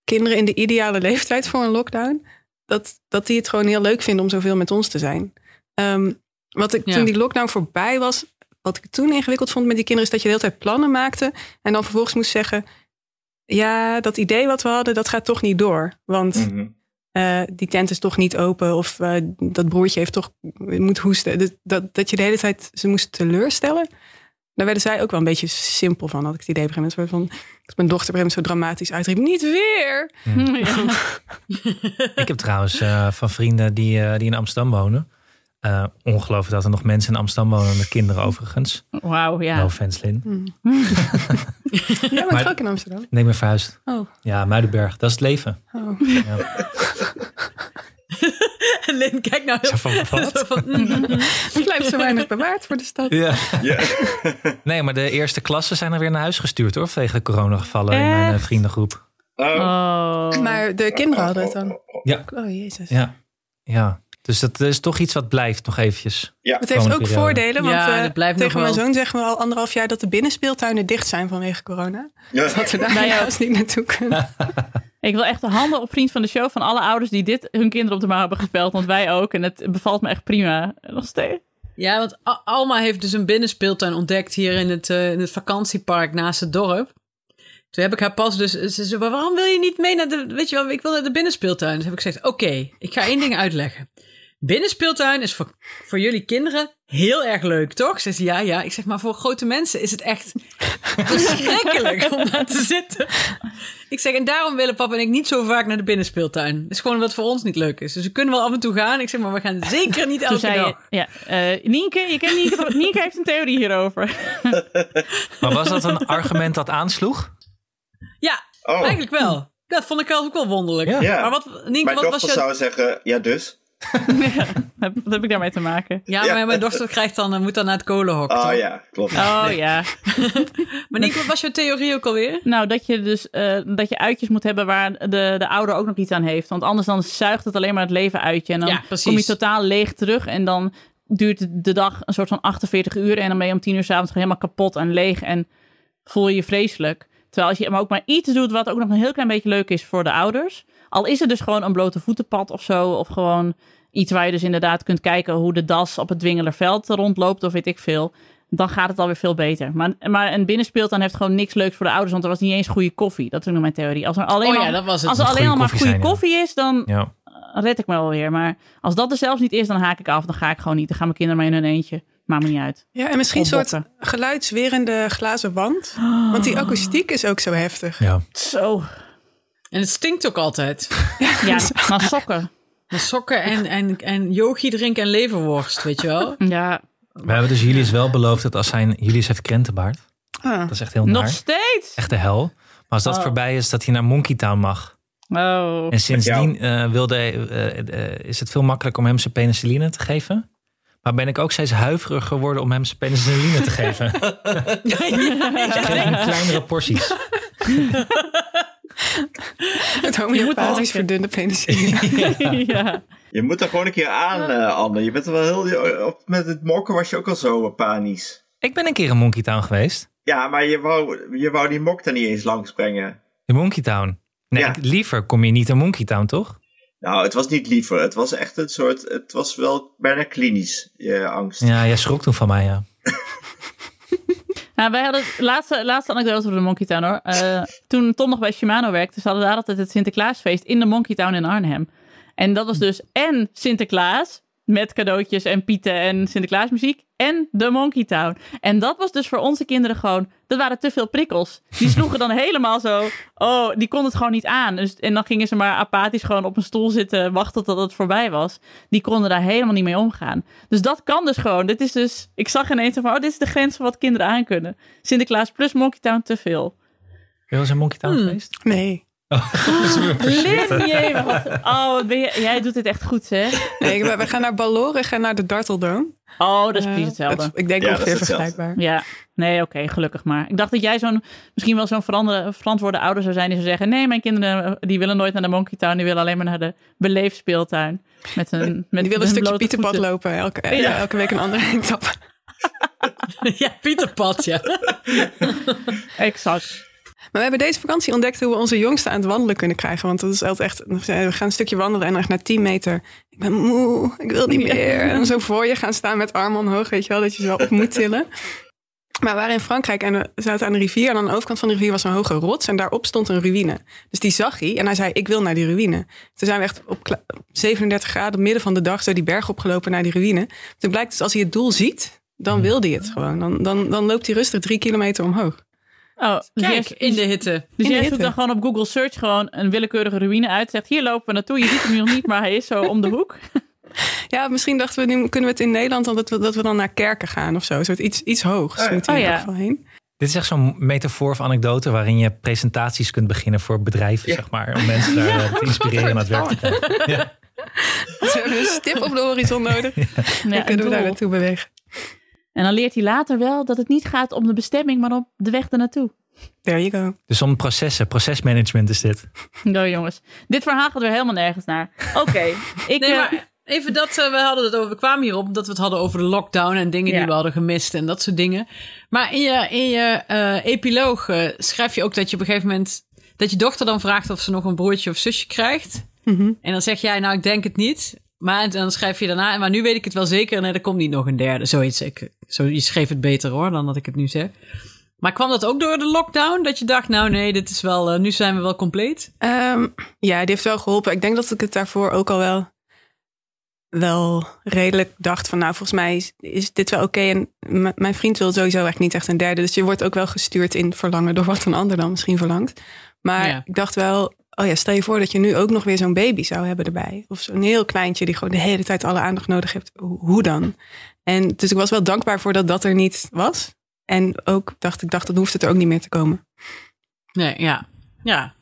kinderen in de ideale leeftijd voor een lockdown. Dat, dat die het gewoon heel leuk vinden om zoveel met ons te zijn. Ehm, wat ik Ja. toen die lockdown voorbij was, wat ik toen ingewikkeld vond met die kinderen, is dat je de hele tijd plannen maakte. En dan vervolgens moest zeggen, ja, dat idee wat we hadden, dat gaat toch niet door. Want Mhm. eh, die tent is toch niet open. Of eh, dat broertje heeft toch moet hoesten. Dus dat, dat je de hele tijd ze moest teleurstellen. Daar werden zij ook wel een beetje simpel van. Had ik het idee op een gegeven moment. Van, als mijn dochter op een gegeven moment zo dramatisch uitriep. Niet weer! <laughs> Ik heb trouwens eh, van vrienden die, eh, die in Amsterdam wonen. Eh, ongelooflijk dat er nog mensen in Amsterdam wonen met kinderen overigens. Wauw, ja. No offense, Lin. <laughs> Jij bent Maar- ook in Amsterdam. Nee, mijn verhuisd. Oh. Ja, Muidenberg. Dat is het leven. oh. Ja. <laughs> <laughs> En Lin, kijk nou heel Zo van, <laughs> wat? zo van, mm, mm, mm. <laughs> Blijft zo weinig bewaard voor de stad. Ja. Ja. Nee, maar de eerste klassen zijn er weer naar huis gestuurd hoor. Vanwege de coronagevallen in mijn eh, vriendengroep. Oh. Oh. Maar de kinderen hadden het dan. Ja. Oh jezus. Ja. ja. Dus dat is toch iets wat blijft nog eventjes. Ja. Het heeft ook voordelen, want Ja, eh, tegen mijn wel. zoon zeggen we al anderhalf jaar dat de binnenspeeltuinen dicht zijn vanwege corona. Ja. Dat we daar Nou ja. niet naartoe kunnen. Ik wil echt de handen op vriend van de show van alle ouders die dit hun kinderen op de mouw hebben gespeld. Want wij ook. En het bevalt me echt prima. Nog steeds. Ja, want Alma heeft dus een binnenspeeltuin ontdekt hier in het, eh, in het vakantiepark naast het dorp. Toen heb ik haar pas dus, ze zei, "Maar waarom wil je niet mee naar de, weet je wel, ik wil naar de binnenspeeltuin. Dus heb ik gezegd, oké, ik ga één ding uitleggen. Binnenspeeltuin is voor, voor jullie kinderen heel erg leuk, toch? Ze zei, ja, ja. Ik zeg, maar voor grote mensen is het echt <laughs> verschrikkelijk om daar te zitten. Ik zeg, en daarom willen papa en ik niet zo vaak naar de binnenspeeltuin. Het is gewoon wat voor ons niet leuk is. Dus we kunnen wel af en toe gaan. Ik zeg, maar we gaan <laughs> zeker niet elke zei je, dag. ja, eh, Nienke, je kent Nienke? Nienke heeft een theorie hierover. <laughs> Maar was dat een argument dat aansloeg? Ja, Oh. eigenlijk wel. Dat vond ik ook wel wonderlijk. Ja. Ja. Maar wat, Nienke, Mijn wat was je... zou zeggen, ja dus. Heb- Wat heb ik daarmee te maken? Ja, Ja. maar mijn dochter krijgt dan, eh, moet dan naar het kolenhok. Oh toch? ja, klopt. Oh ja. <laughs> Maar Nienke, wat was jouw theorie ook alweer? Nou, dat je dus eh, dat je uitjes moet hebben waar de, de ouder ook nog iets aan heeft. Want anders dan zuigt het alleen maar het leven uit je. En dan Ja, kom je totaal leeg terug. En dan duurt de dag een soort van 48 uur. En dan ben je om 10 uur s'avonds gewoon helemaal kapot en leeg. En voel je je vreselijk. Terwijl als je maar ook maar iets doet wat ook nog een heel klein beetje leuk is voor de ouders. Al is het dus gewoon een blote voetenpad of zo. Of gewoon iets waar je dus inderdaad kunt kijken hoe de das op het Dwingelerveld rondloopt. Of weet ik veel. Dan gaat het alweer veel beter. Maar, maar een binnenspeeltuin heeft gewoon niks leuks voor de ouders. Want er was niet eens goede koffie. Dat is nog mijn theorie. Als er alleen, Oh ja, al, dat was het. als er alleen al goede maar koffie goede zijn, ja. koffie is, dan Ja. red ik me wel weer. Maar als dat er zelfs niet is, dan haak ik af. Dan ga ik gewoon niet. Dan gaan mijn kinderen maar in hun eentje. Maakt me niet uit. Ja, en misschien een soort geluidswerende glazen wand. <gasps> Want die akoestiek is ook zo heftig. ja. Zo. En het stinkt ook altijd. Ja, <laughs> maar sokken. De sokken en, en, en yogi drinken en leverworst, weet je wel? Ja, We hebben dus Julius wel beloofd dat als zijn... Julius heeft krentenbaard. Ah. Dat is echt heel nog naar. steeds. Echt de hel. Maar als dat Oh. voorbij is, dat hij naar Monkey Town mag. Oh. En sindsdien eh, wilde, eh, eh, is het veel makkelijker om hem zijn penicilline te geven. Maar ben ik ook steeds huiverig geworden om hem zijn penicilline te geven. <laughs> <laughs> Hem kleinere porties. <laughs> Het homeopathisch wel- verdunde penicilline. <laughs> ja. Je moet er gewoon een keer aan, eh, Anne. Je bent er wel heel... je- Op, met het mokken was je ook al zo eh, panisch. Ik ben een keer in Monkey Town geweest. Ja, maar je wou, je wou die mok er niet eens langs brengen. In Monkey Town. Nee, Ja. ik- liever kom je niet in Monkey Town, toch? Nou, het was niet liever. Het was echt een soort... Het was wel bijna klinisch, je angst. Ja, jij schrok toen van mij, ja. <laughs> Nou, wij hadden laatste, laatste anekdote over de Monkey Town hoor. Eh, toen Tom nog bij Shimano werkte, ze hadden daar altijd het Sinterklaasfeest in de Monkey Town in Arnhem. En dat was dus en Sinterklaas met cadeautjes en pieten en Sinterklaasmuziek en de Monkey Town. En dat was dus voor onze kinderen gewoon, dat waren te veel prikkels. Die sloegen dan <laughs> helemaal zo, oh, die konden het gewoon niet aan. Dus, en dan gingen ze maar apathisch gewoon op een stoel zitten, wachten tot het voorbij was. Die konden daar helemaal niet mee omgaan. Dus dat kan dus gewoon. Dit is dus, ik zag ineens van, oh, dit is de grens van wat kinderen aan kunnen. Sinterklaas plus Monkey Town te veel. Wel eens in Monkey Town geweest? Nee. Oh. <laughs> Lin, jee, wat- Oh, wat ben je, jij doet dit echt goed, hè? nee we, we gaan naar Ballorig en naar de Darteldome. Oh, dat is Eh, precies hetzelfde. het- ik denk Ja, dat ongeveer is hetzelfde. vergelijkbaar. Ja, nee, oké, gelukkig maar. Ik dacht dat jij zo'n, misschien wel zo'n verantwoorde ouder zou zijn die zou zeggen: nee, mijn kinderen eh, die willen nooit naar de Monkey Town, die willen alleen maar naar de beleefspeeltuin. Met een, met Die willen een stukje Pieterpad voeten. lopen. Elke, Ja. elke week een andere <laughs> etappe. <laughs> ja, Pieterpad, ja. Exact. Maar we hebben deze vakantie ontdekt hoe we onze jongste aan het wandelen kunnen krijgen. Want dat is altijd echt. We gaan een stukje wandelen en echt na 10 meter. Ik ben moe, ik wil niet meer. En dan zo voor je gaan staan met armen omhoog, weet je wel, dat je ze wel op moet tillen. Maar we waren in Frankrijk en we zaten aan de rivier. En aan de overkant van de rivier was een hoge rots. En daarop stond een ruïne. Dus die zag hij en hij zei, ik wil naar die ruïne. Toen zijn we echt op kla- 37 graden, midden van de dag, zo die berg opgelopen naar die ruïne. Toen blijkt dus als hij het doel ziet, dan wil hij het gewoon. Dan, dan, dan loopt hij rustig drie kilometer omhoog. Oh, dus Kijk, jij- in de hitte. Dus jij zoekt dan gewoon op Google Search gewoon een willekeurige ruïne uit. Zegt hier lopen we naartoe. Je ziet hem nu nog niet, maar hij is zo om de hoek. <laughs> Ja, misschien dachten we, nu kunnen we het in Nederland, dan dat we, dat we dan naar kerken gaan of zo. Een soort iets, iets hoogs Oh moeten we Oh in ja. ieder geval heen. Dit is echt zo'n metafoor of anekdote waarin je presentaties kunt beginnen voor bedrijven, Ja. zeg maar. Om mensen daar eh, te inspireren aan het werk te krijgen. <laughs> Ja. Dus we hebben een stip op de horizon nodig. Ja, dan kunnen we daar naartoe bewegen. En dan leert hij later wel dat het niet gaat om de bestemming, maar om de weg ernaartoe. There you go. Dus om processen, procesmanagement is dit. <laughs> Nou jongens, dit verhaal gaat weer helemaal nergens naar. Oké, <laughs> ik... Nee, eh, maar even dat, eh, we hadden het over, we kwamen hierop omdat we het hadden over de lockdown en dingen Ja. die we hadden gemist en dat soort dingen. Maar in je, in je eh, epiloog schrijf je ook dat je op een gegeven moment, dat je dochter dan vraagt of ze nog een broertje of zusje krijgt. Mhm. En dan zeg jij, nou ik denk het niet. Maar dan schrijf je daarna, maar nu weet ik het wel zeker. Nee, er komt niet nog een derde. Zoiets. Ik, zo, je schreef het beter hoor, dan dat ik het nu zeg. Maar kwam dat ook door de lockdown? Dat je dacht, nou nee, dit is wel, eh, nu zijn we wel compleet? Ehm, ja, die heeft wel geholpen. Ik denk dat ik het daarvoor ook al wel, wel redelijk dacht van... nou, volgens mij is, is dit wel oké. En mijn vriend wil sowieso echt niet echt een derde. Dus je wordt ook wel gestuurd in verlangen... door wat een ander dan misschien verlangt. Maar Ja. ik dacht wel... oh ja, stel je voor dat je nu ook nog weer zo'n baby zou hebben erbij. Of zo'n heel kleintje die gewoon de hele tijd alle aandacht nodig heeft. Hoe, dan? En dus ik was wel dankbaar voor dat dat er niet was. En ook dacht ik, dacht, dan hoeft het er ook niet meer te komen. Nee, ja. Ja.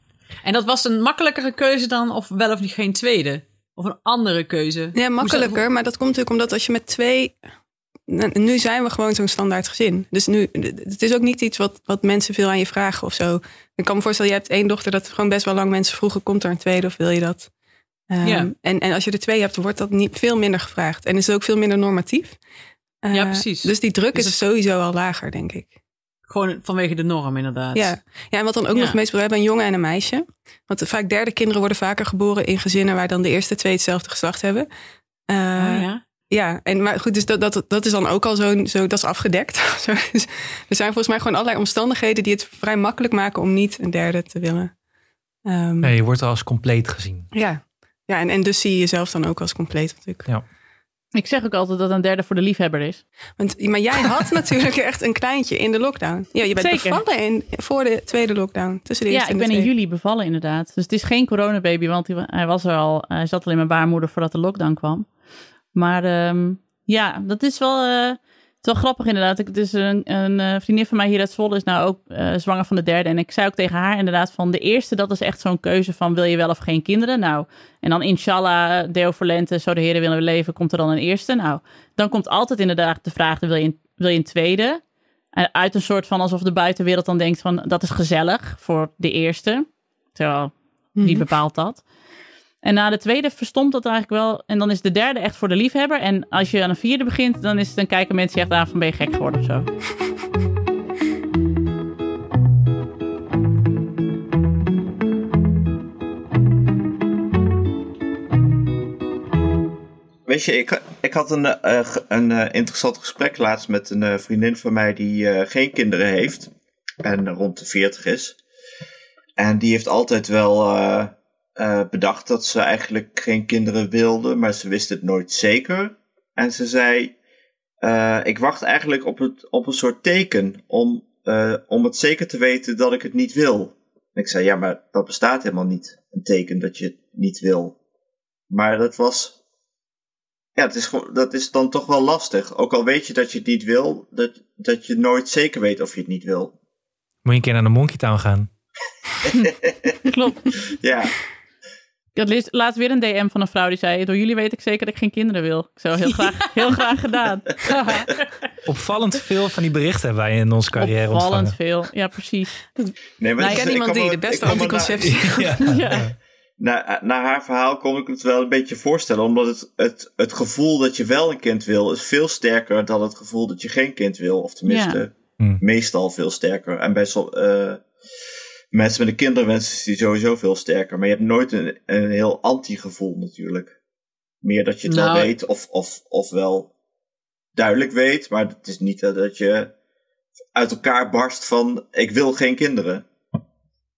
En dat was een makkelijkere keuze dan of wel of niet geen tweede? Of een andere keuze? Ja, makkelijker. Maar dat komt natuurlijk omdat als je met twee. N- Nu zijn we gewoon zo'n standaard gezin. Dus nu, het is ook niet iets wat, wat mensen veel aan je vragen of zo. Ik kan me voorstellen, je hebt één dochter dat gewoon best wel lang mensen vroegen: komt er een tweede of wil je dat? Ehm, Ja. en, en als je er twee hebt, wordt dat niet veel minder gevraagd. En is het ook veel minder normatief. Eh, Ja, precies. Dus die druk Dus is sowieso al lager, denk ik. Gewoon vanwege de norm, inderdaad. Ja. ja, en wat dan ook Ja. nog meestal, we hebben een jongen en een meisje. Want vaak derde kinderen worden vaker geboren in gezinnen waar dan de eerste twee hetzelfde geslacht hebben. Oh, ja. Ja, en maar goed, dus dat, dat, dat is dan ook al zo, zo dat is afgedekt. <laughs> Dus er zijn volgens mij gewoon allerlei omstandigheden die het vrij makkelijk maken om niet een derde te willen. Ehm, Nee, je wordt al als compleet gezien. Ja, ja en, en dus zie je jezelf dan ook als compleet natuurlijk. ik zeg ook altijd dat een derde voor de liefhebber is. Want, maar jij had <laughs> natuurlijk echt een kleintje in de lockdown. Ja, je bent Zeker. bevallen in, voor de tweede lockdown. Tussen de Ja, eerste ik en de ben in juli bevallen inderdaad. Dus het is geen coronababy, want hij, hij was er al. Hij zat al in mijn baarmoeder voordat de lockdown kwam. Maar ehm, ja, dat is wel, het is wel grappig inderdaad. Ik, dus een, een eh, vriendin van mij hier uit Zwolle is nou ook eh, zwanger van de derde. En ik zei ook tegen haar inderdaad van de eerste, dat is echt zo'n keuze van wil je wel of geen kinderen? Nou, en dan inshallah, deel voor lente, zo de heren willen we leven, komt er dan een eerste? Nou, dan komt altijd inderdaad de vraag, wil je een, wil je een tweede? En Uit een soort van alsof de buitenwereld dan denkt van dat is gezellig voor de eerste. Terwijl, wie Mhm. bepaalt dat? En na de tweede verstomt dat eigenlijk wel. En dan is de derde echt voor de liefhebber. En als je aan een vierde begint, dan, is, dan kijken mensen echt aan van ben je gek geworden of zo. Weet je, ik, ik had een, eh, een eh, interessant gesprek laatst met een eh, vriendin van mij die geen kinderen heeft. En rond de 40 is. En die heeft altijd wel eh, bedacht dat ze eigenlijk geen kinderen wilde, maar ze wist het nooit zeker. En ze zei: eh, Ik wacht eigenlijk op, het, op een soort teken om, eh, om het zeker te weten dat ik het niet wil. En ik zei: Ja, maar dat bestaat helemaal niet. Een teken dat je het niet wil. Maar dat was ja, het is gewoon, dat is dan toch wel lastig. Ook al weet je dat je het niet wil, dat, dat je nooit zeker weet of je het niet wil. Moet je een keer naar de Monkey Town gaan. <laughs> <laughs> Klopt. Ja, Ik had laatst weer een DM van een vrouw die zei: Door jullie weet ik zeker dat ik geen kinderen wil. Ik zou heel graag, <laughs> heel graag gedaan. <laughs> Opvallend veel van die berichten hebben wij in onze carrière Opvallend ontvangen. veel. Ja, precies. nee, maar Ik ken is- iemand die, de beste anticonceptie. <laughs> Ja. Ja. Na, haar verhaal kon ik het wel een beetje voorstellen, omdat het, het, het gevoel dat je wel een kind wil, is veel sterker dan het gevoel dat je geen kind wil. Of tenminste, Ja. Hmm. meestal veel sterker. En bij som- eh, mensen met een kinderwens is die sowieso veel sterker. Maar je hebt nooit een, een heel anti-gevoel natuurlijk. Meer dat je het wel Nou, weet, of, of, of wel duidelijk weet, maar het is niet dat dat je uit elkaar barst van ik wil geen kinderen.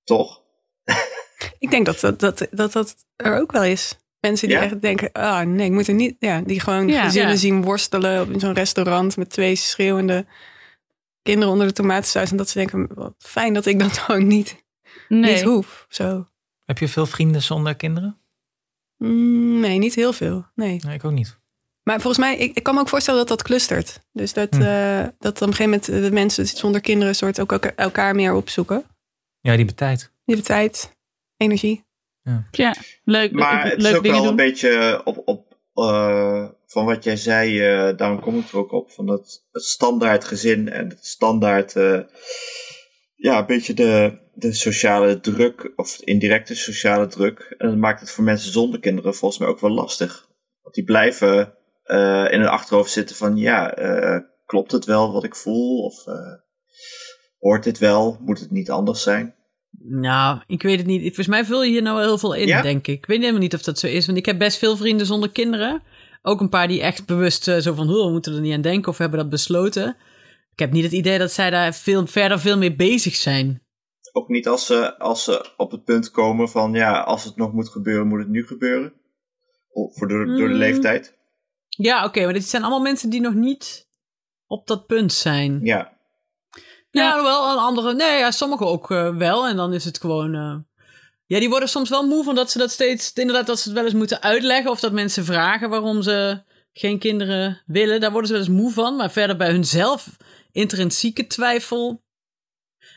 Toch? <laughs> Ik denk dat dat, dat, dat, dat er ook wel is. Mensen die Ja? echt denken, ah nee, ik moet er niet... Ja, die gewoon Ja. gezinnen Ja. zien worstelen op in zo'n restaurant met twee schreeuwende kinderen onder de tomatensaus. En dat ze denken, wat fijn dat ik dat <laughs> gewoon niet, Nee. niet hoef. Zo. Heb je veel vrienden zonder kinderen? Mm, nee, niet heel veel. Nee. Nee, ik ook niet. Maar volgens mij, ik, ik kan me ook voorstellen dat dat clustert. Dus dat, Hm. eh, dat op een gegeven moment de mensen zonder kinderen soort ook elkaar, elkaar meer opzoeken. Ja, die hebben tijd. Die hebben tijd, energie. Ja, leuk. Maar het is leuk ook wel doen. een beetje op, op eh, van wat jij zei, eh, daarom kom ik er ook op, van dat het standaard gezin en het standaard, eh, ja, een beetje de, de sociale druk, of indirecte sociale druk. En dat maakt het voor mensen zonder kinderen volgens mij ook wel lastig. Want die blijven eh, in hun achterhoofd zitten van, ja, eh, klopt het wel wat ik voel? Of eh, hoort dit wel? Moet het niet anders zijn? Nou, ik weet het niet. Volgens mij vul je hier nou heel veel in, Ja? denk ik. Ik weet helemaal niet of dat zo is. Want ik heb best veel vrienden zonder kinderen. Ook een paar die echt bewust zo van... "Hoe, we moeten er niet aan denken of hebben dat besloten. Ik heb niet het idee dat zij daar veel, verder veel mee bezig zijn. Ook niet als ze, als ze op het punt komen van ja, als het nog moet gebeuren, moet het nu gebeuren. Of voor door, door de Mm. leeftijd. Ja, oké. maar dit zijn allemaal mensen die nog niet op dat punt zijn. Ja. Ja, wel. Een andere... Nee, ja, sommigen ook eh, wel. En dan is het gewoon... eh, Ja, die worden soms wel moe van dat ze dat steeds... Inderdaad, dat ze het wel eens moeten uitleggen. Of dat mensen vragen waarom ze geen kinderen willen. Daar worden ze wel eens moe van. Maar verder bij hunzelf intrinsieke twijfel...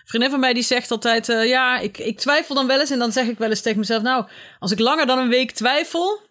Vriendin van mij die zegt altijd... eh, ja, ik, ik twijfel dan wel eens. En dan zeg ik wel eens tegen mezelf... Nou, als ik langer dan een week twijfel...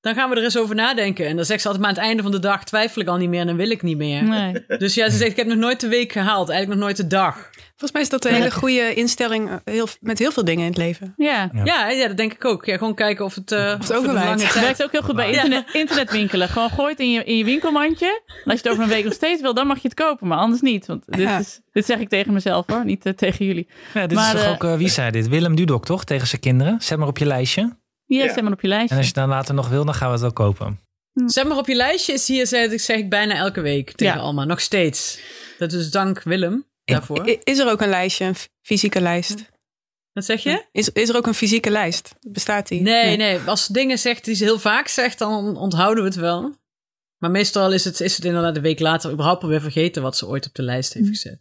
Dan gaan we er eens over nadenken. En dan zegt ze altijd... Maar aan het einde van de dag twijfel ik al niet meer. En dan wil ik niet meer. Nee. <laughs> Dus ja, ze zegt... Ik heb nog nooit de week gehaald. Eigenlijk nog nooit de dag. Volgens mij is dat een hele goede instelling eh, heel, met heel veel dingen in het leven. Ja. Ja. Ja, ja, dat denk ik ook. Ja, gewoon kijken of het, eh of het werkt ook heel goed bij internet, internetwinkelen. Gewoon gooi het in je, in je winkelmandje. En als je het over een week nog steeds wil, dan mag je het kopen. Maar anders niet. Want dit, Ja. is, dit zeg ik tegen mezelf hoor, niet eh, tegen jullie. Ja, dit Maar, is toch ook, wie zei dit? Willem Dudok toch? Tegen zijn kinderen. Zet maar op je lijstje. Hier, Ja. zet maar op je lijstje. En als je het dan later nog wil, dan gaan we het wel kopen. Zet maar op je lijstje is hier, zeg ik, zeg ik bijna elke week tegen Ja. Alma. Nog steeds. Dat is dank Willem daarvoor. Is er ook een lijstje, een fysieke lijst? Wat zeg je? Is, is er ook een fysieke lijst? Bestaat die? Nee, nee. Als ze dingen zegt die ze heel vaak zegt, dan onthouden we het wel. Maar meestal is het, is het inderdaad een week later überhaupt alweer vergeten wat ze ooit op de lijst heeft gezet.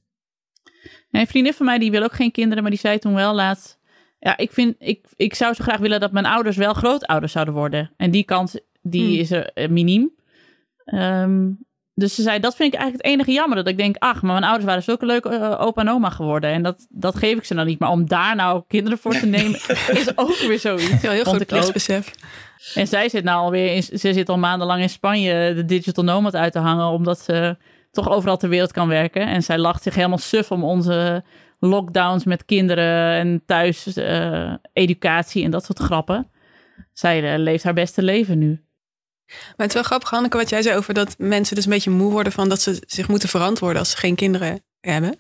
Nee, een vriendin van mij die wil ook geen kinderen, maar die zei toen wel laatst. Ja, ik, vind, ik, ik zou zo graag willen dat mijn ouders wel grootouders zouden worden. En die kans die Hmm. is er eh, miniem. Ehm, dus ze zei, dat vind ik eigenlijk het enige jammer. Dat ik denk, ach, maar mijn ouders waren zulke leuke eh, opa en oma geworden. En dat, dat geef ik ze dan niet. Maar om daar nou kinderen voor te nemen, <laughs> is ook weer zoiets. Heel, heel goed plichtsbesef. En zij zit nou alweer, in, ze zit al maandenlang in Spanje de digital nomad uit te hangen, omdat ze toch overal ter wereld kan werken. En zij lacht zich helemaal suf om onze lockdowns met kinderen en thuis eh, educatie en dat soort grappen. Zij eh, leeft haar beste leven nu. Maar het is wel grappig, Hanneke, wat jij zei over dat mensen dus een beetje moe worden van dat ze zich moeten verantwoorden als ze geen kinderen hebben.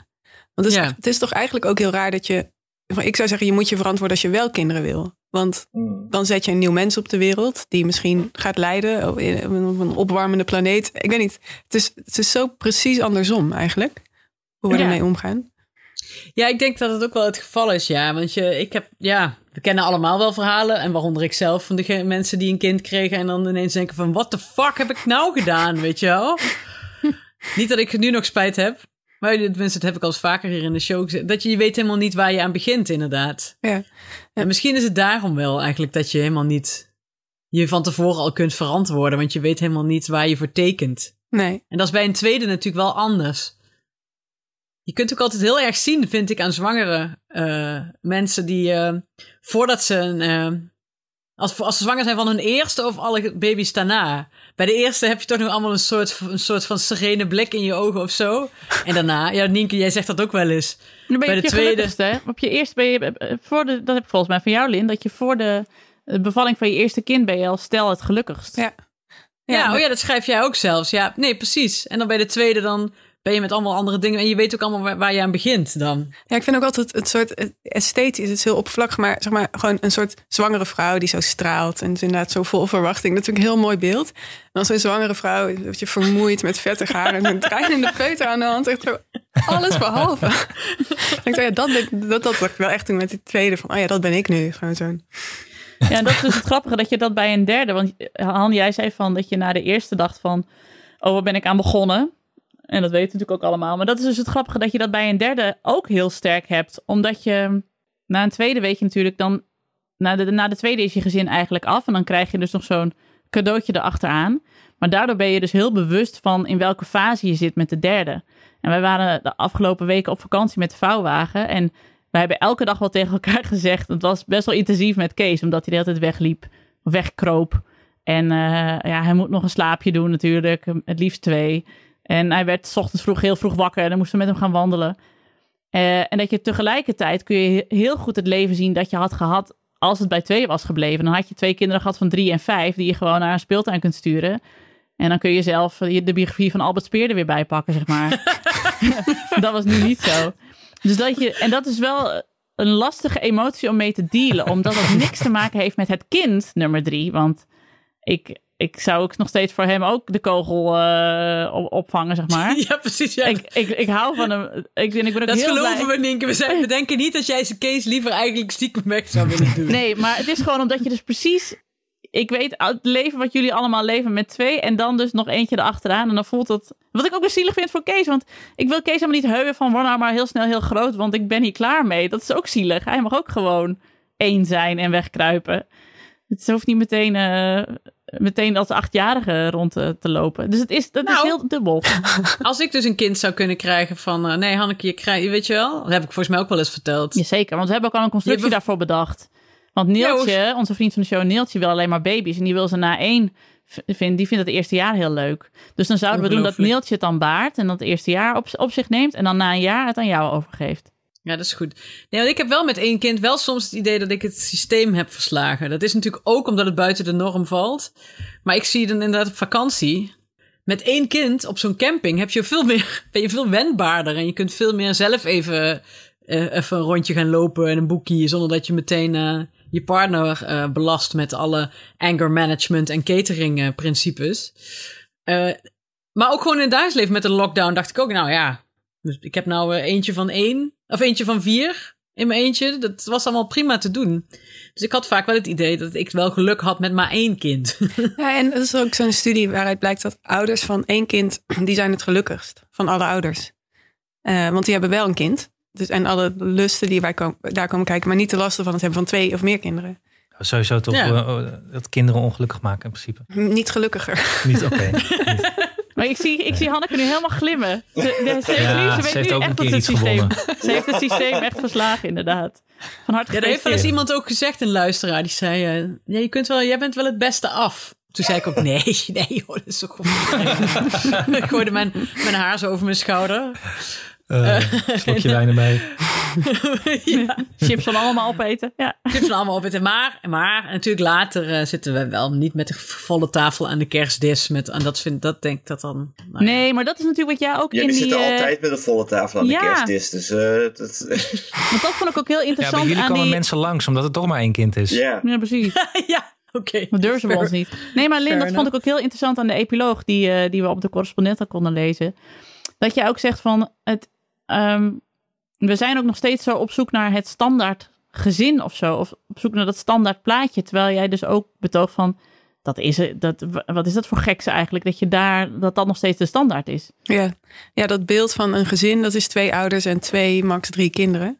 Want het is, Ja. het is toch eigenlijk ook heel raar dat je. Ik zou zeggen, je moet je verantwoorden als je wel kinderen wil. Want Mm. dan zet je een nieuw mens op de wereld die misschien gaat lijden op een opwarmende planeet. Ik weet niet. Het is, het is zo precies andersom eigenlijk. Hoe we Ja. ermee omgaan. Ja, ik denk dat het ook wel het geval is, ja. Want je, ik heb, ja, we kennen allemaal wel verhalen. En waaronder ik zelf van de mensen die een kind kregen. En dan ineens denken van, what the fuck heb ik nou gedaan, <laughs> weet je wel? niet dat ik nu nog spijt heb. Maar tenminste, dat heb ik al eens vaker hier in de show gezegd. Dat je, je weet helemaal niet waar je aan begint, inderdaad. Ja. En misschien is het daarom wel eigenlijk dat je helemaal niet je van tevoren al kunt verantwoorden. Want je weet helemaal niet waar je voor tekent. Nee. En dat is bij een tweede natuurlijk wel anders. Je kunt ook altijd heel erg zien, vind ik, aan zwangere eh, mensen die eh, voordat ze een, eh, als, als ze zwanger zijn van hun eerste of alle baby's daarna. Bij de eerste heb je toch nog allemaal een soort, een soort van serene blik in je ogen of zo. En daarna, ja, Nienke, jij zegt dat ook wel eens. Dan ben Bij de op je tweede- hè? Op je eerste ben je, voor de, dat heb ik volgens mij van jou, Lin, dat je voor de, de bevalling van je eerste kind ben je al stel het gelukkigst. Ja. Ja, Ja, oh ja, dat schrijf jij ook zelfs. Ja, nee, precies. En dan bij de tweede dan ben je met allemaal andere dingen. En je weet ook allemaal waar, waar je aan begint dan. Ja, ik vind ook altijd het soort esthetisch, het is heel oppervlakkig, maar zeg maar gewoon een soort zwangere vrouw die zo straalt en is inderdaad zo vol verwachting. Dat is natuurlijk een heel mooi beeld. En dan zo'n zwangere vrouw, dat je vermoeid met vettig haar en een trein in de peuter aan de hand, echt zo alles behalve. <laughs> ik denk, ja, dat, dat, dat, dat dacht ik wel echt toen met die tweede van, oh ja, dat ben ik nu. Gewoon zo'n Ja, en dat is dus het grappige dat je dat bij een derde. Want Han, jij zei van dat je na de eerste dacht van. Oh, waar ben ik aan begonnen? En dat weten we natuurlijk ook allemaal. Maar dat is dus het grappige dat je dat bij een derde ook heel sterk hebt. Omdat je na een tweede weet je natuurlijk dan. Na de, na de tweede is je gezin eigenlijk af. En dan krijg je dus nog zo'n cadeautje erachteraan. Maar daardoor ben je dus heel bewust van in welke fase je zit met de derde. En wij waren de afgelopen weken op vakantie met de vouwwagen. En wij hebben elke dag wel tegen elkaar <laughs> gezegd. Het was best wel intensief met Kees, omdat hij de hele tijd wegliep. Wegkroop. En uh, ja, hij moet nog een slaapje doen natuurlijk. Het liefst twee. En hij werd s ochtends vroeg heel vroeg wakker. En dan moesten we met hem gaan wandelen. Uh, en dat je tegelijkertijd kun je heel goed het leven zien dat je had gehad als het bij twee was gebleven. Dan had je twee kinderen gehad van drie en vijf die je gewoon naar een speeltuin kunt sturen. En dan kun je zelf de biografie van Albert Speer er weer bij pakken, zeg maar. <laughs> <laughs> dat was nu niet zo. Dus dat je, en dat is wel een lastige emotie om mee te dealen, omdat het niks te maken heeft met het kind, nummer drie. Want ik, ik zou ook nog steeds voor hem ook de kogel uh, opvangen, zeg maar. <laughs> Ja, precies. Ja. Ik, ik, ik hou van hem. Ik, ik ben ook dat heel geloven blij. we, Nienke. We, zijn, we <laughs> denken niet dat jij zijn case liever eigenlijk stiekem weg zou willen doen. Nee, maar het is gewoon omdat je dus precies... Ik weet het leven wat jullie allemaal leven met twee en dan dus nog eentje erachteraan. En dan voelt het... Wat ik ook weer zielig vind voor Kees. Want ik wil Kees helemaal niet heuwen van word nou maar heel snel heel groot. Want ik ben hier klaar mee. Dat is ook zielig. Hij mag ook gewoon één zijn en wegkruipen. Het hoeft niet meteen, uh, meteen als achtjarige rond te, te, lopen. Dus het is, dat Nou. is heel dubbel. <laughs> Als ik dus een kind zou kunnen krijgen van... eh, nee, Hanneke, je krijgt... Weet je wel? Dat heb ik volgens mij ook wel eens verteld. Jazeker, want we hebben ook al een constructie daarvoor bedacht. Want Neeltje, onze vriend van de show Neeltje, wil alleen maar baby's. En die wil ze na één v- vindt, die vindt het eerste jaar heel leuk. Dus dan zouden we doen dat. Neeltje het dan baart en dat het eerste jaar op, op zich neemt. En dan na een jaar het aan jou overgeeft. Ja, dat is goed. Nee, want ik heb wel met één kind wel soms het idee dat ik het systeem heb verslagen. Dat is natuurlijk ook omdat het buiten de norm valt. Maar ik zie dan inderdaad op vakantie. Met één kind op zo'n camping heb je veel meer, <laughs> ben je veel wendbaarder. En je kunt veel meer zelf even, eh, even een rondje gaan lopen en een boekje. Zonder dat je meteen eh, je partner eh, belast met alle anger management en catering principes. Maar ook gewoon in het dagelijks leven met de lockdown dacht ik ook, nou ja, dus ik heb nou eh, eentje van één, of eentje van vier in mijn eentje. Dat was allemaal prima te doen. Dus ik had vaak wel het idee dat ik wel geluk had met maar één kind. <laughs> Ja, en dat is ook zo'n studie waaruit blijkt dat ouders van één kind, <clears throat> die zijn het gelukkigst van alle ouders. Eh, want die hebben wel een kind. Dus, en alle lusten die wij kom- daar komen kijken, maar niet de lasten van het hebben van twee of meer kinderen. Sowieso toch Ja. eh, dat kinderen ongelukkig maken in principe. Niet gelukkiger. Niet oké. <laughs> Maar ik zie, ik zie Hanneke nu helemaal glimmen. Ze, de- ze, heeft Ja, nu, ze ze weet heeft nu ook echt een dat keer het iets systeem. gewonnen. Ze heeft het systeem echt verslagen, inderdaad. Van harte Ja, er heeft wel eens gefeliciteerd. iemand ook gezegd, een luisteraar, die zei: eh, ja, je kunt wel, jij bent wel het beste af. Toen zei ik ook: nee, <laughs> nee, joh, dat is toch gewoon. <laughs> ik gooide mijn, mijn haar zo over mijn schouder. Eh, slokje wijn erbij. <laughs> ja, Chips van allemaal opeten. Ja. dit van allemaal op het. Maar, maar natuurlijk later eh, zitten we wel niet met de volle tafel aan de kerstdis. Met, en dat, vind, dat denk ik dat dan. nou ja. Nee, maar dat is natuurlijk wat jij ook Jullie in die... zitten altijd met een volle tafel aan ja. de kerstdis. Dus eh, dat, <laughs> Want dat vond ik ook heel Ja, interessant bij jullie aan komen die... mensen langs omdat het toch maar één kind is. ja. Ja, precies. <laughs> ja, oké. Dat durven ze bij ons niet. Nee, maar Lin, Fair dat vond ik ook heel interessant aan de epiloog die, eh, die we op de correspondenten konden lezen. Dat je ook zegt van, het, ehm, we zijn ook nog steeds zo op zoek naar het standaard gezin of zo. Of op zoek naar dat standaard plaatje. Terwijl jij dus ook betoogt van, dat is, dat, wat is dat voor gekse eigenlijk? Dat je daar, dat dat nog steeds de standaard is. Ja. ja, dat beeld van een gezin, dat is twee ouders en twee, max drie kinderen.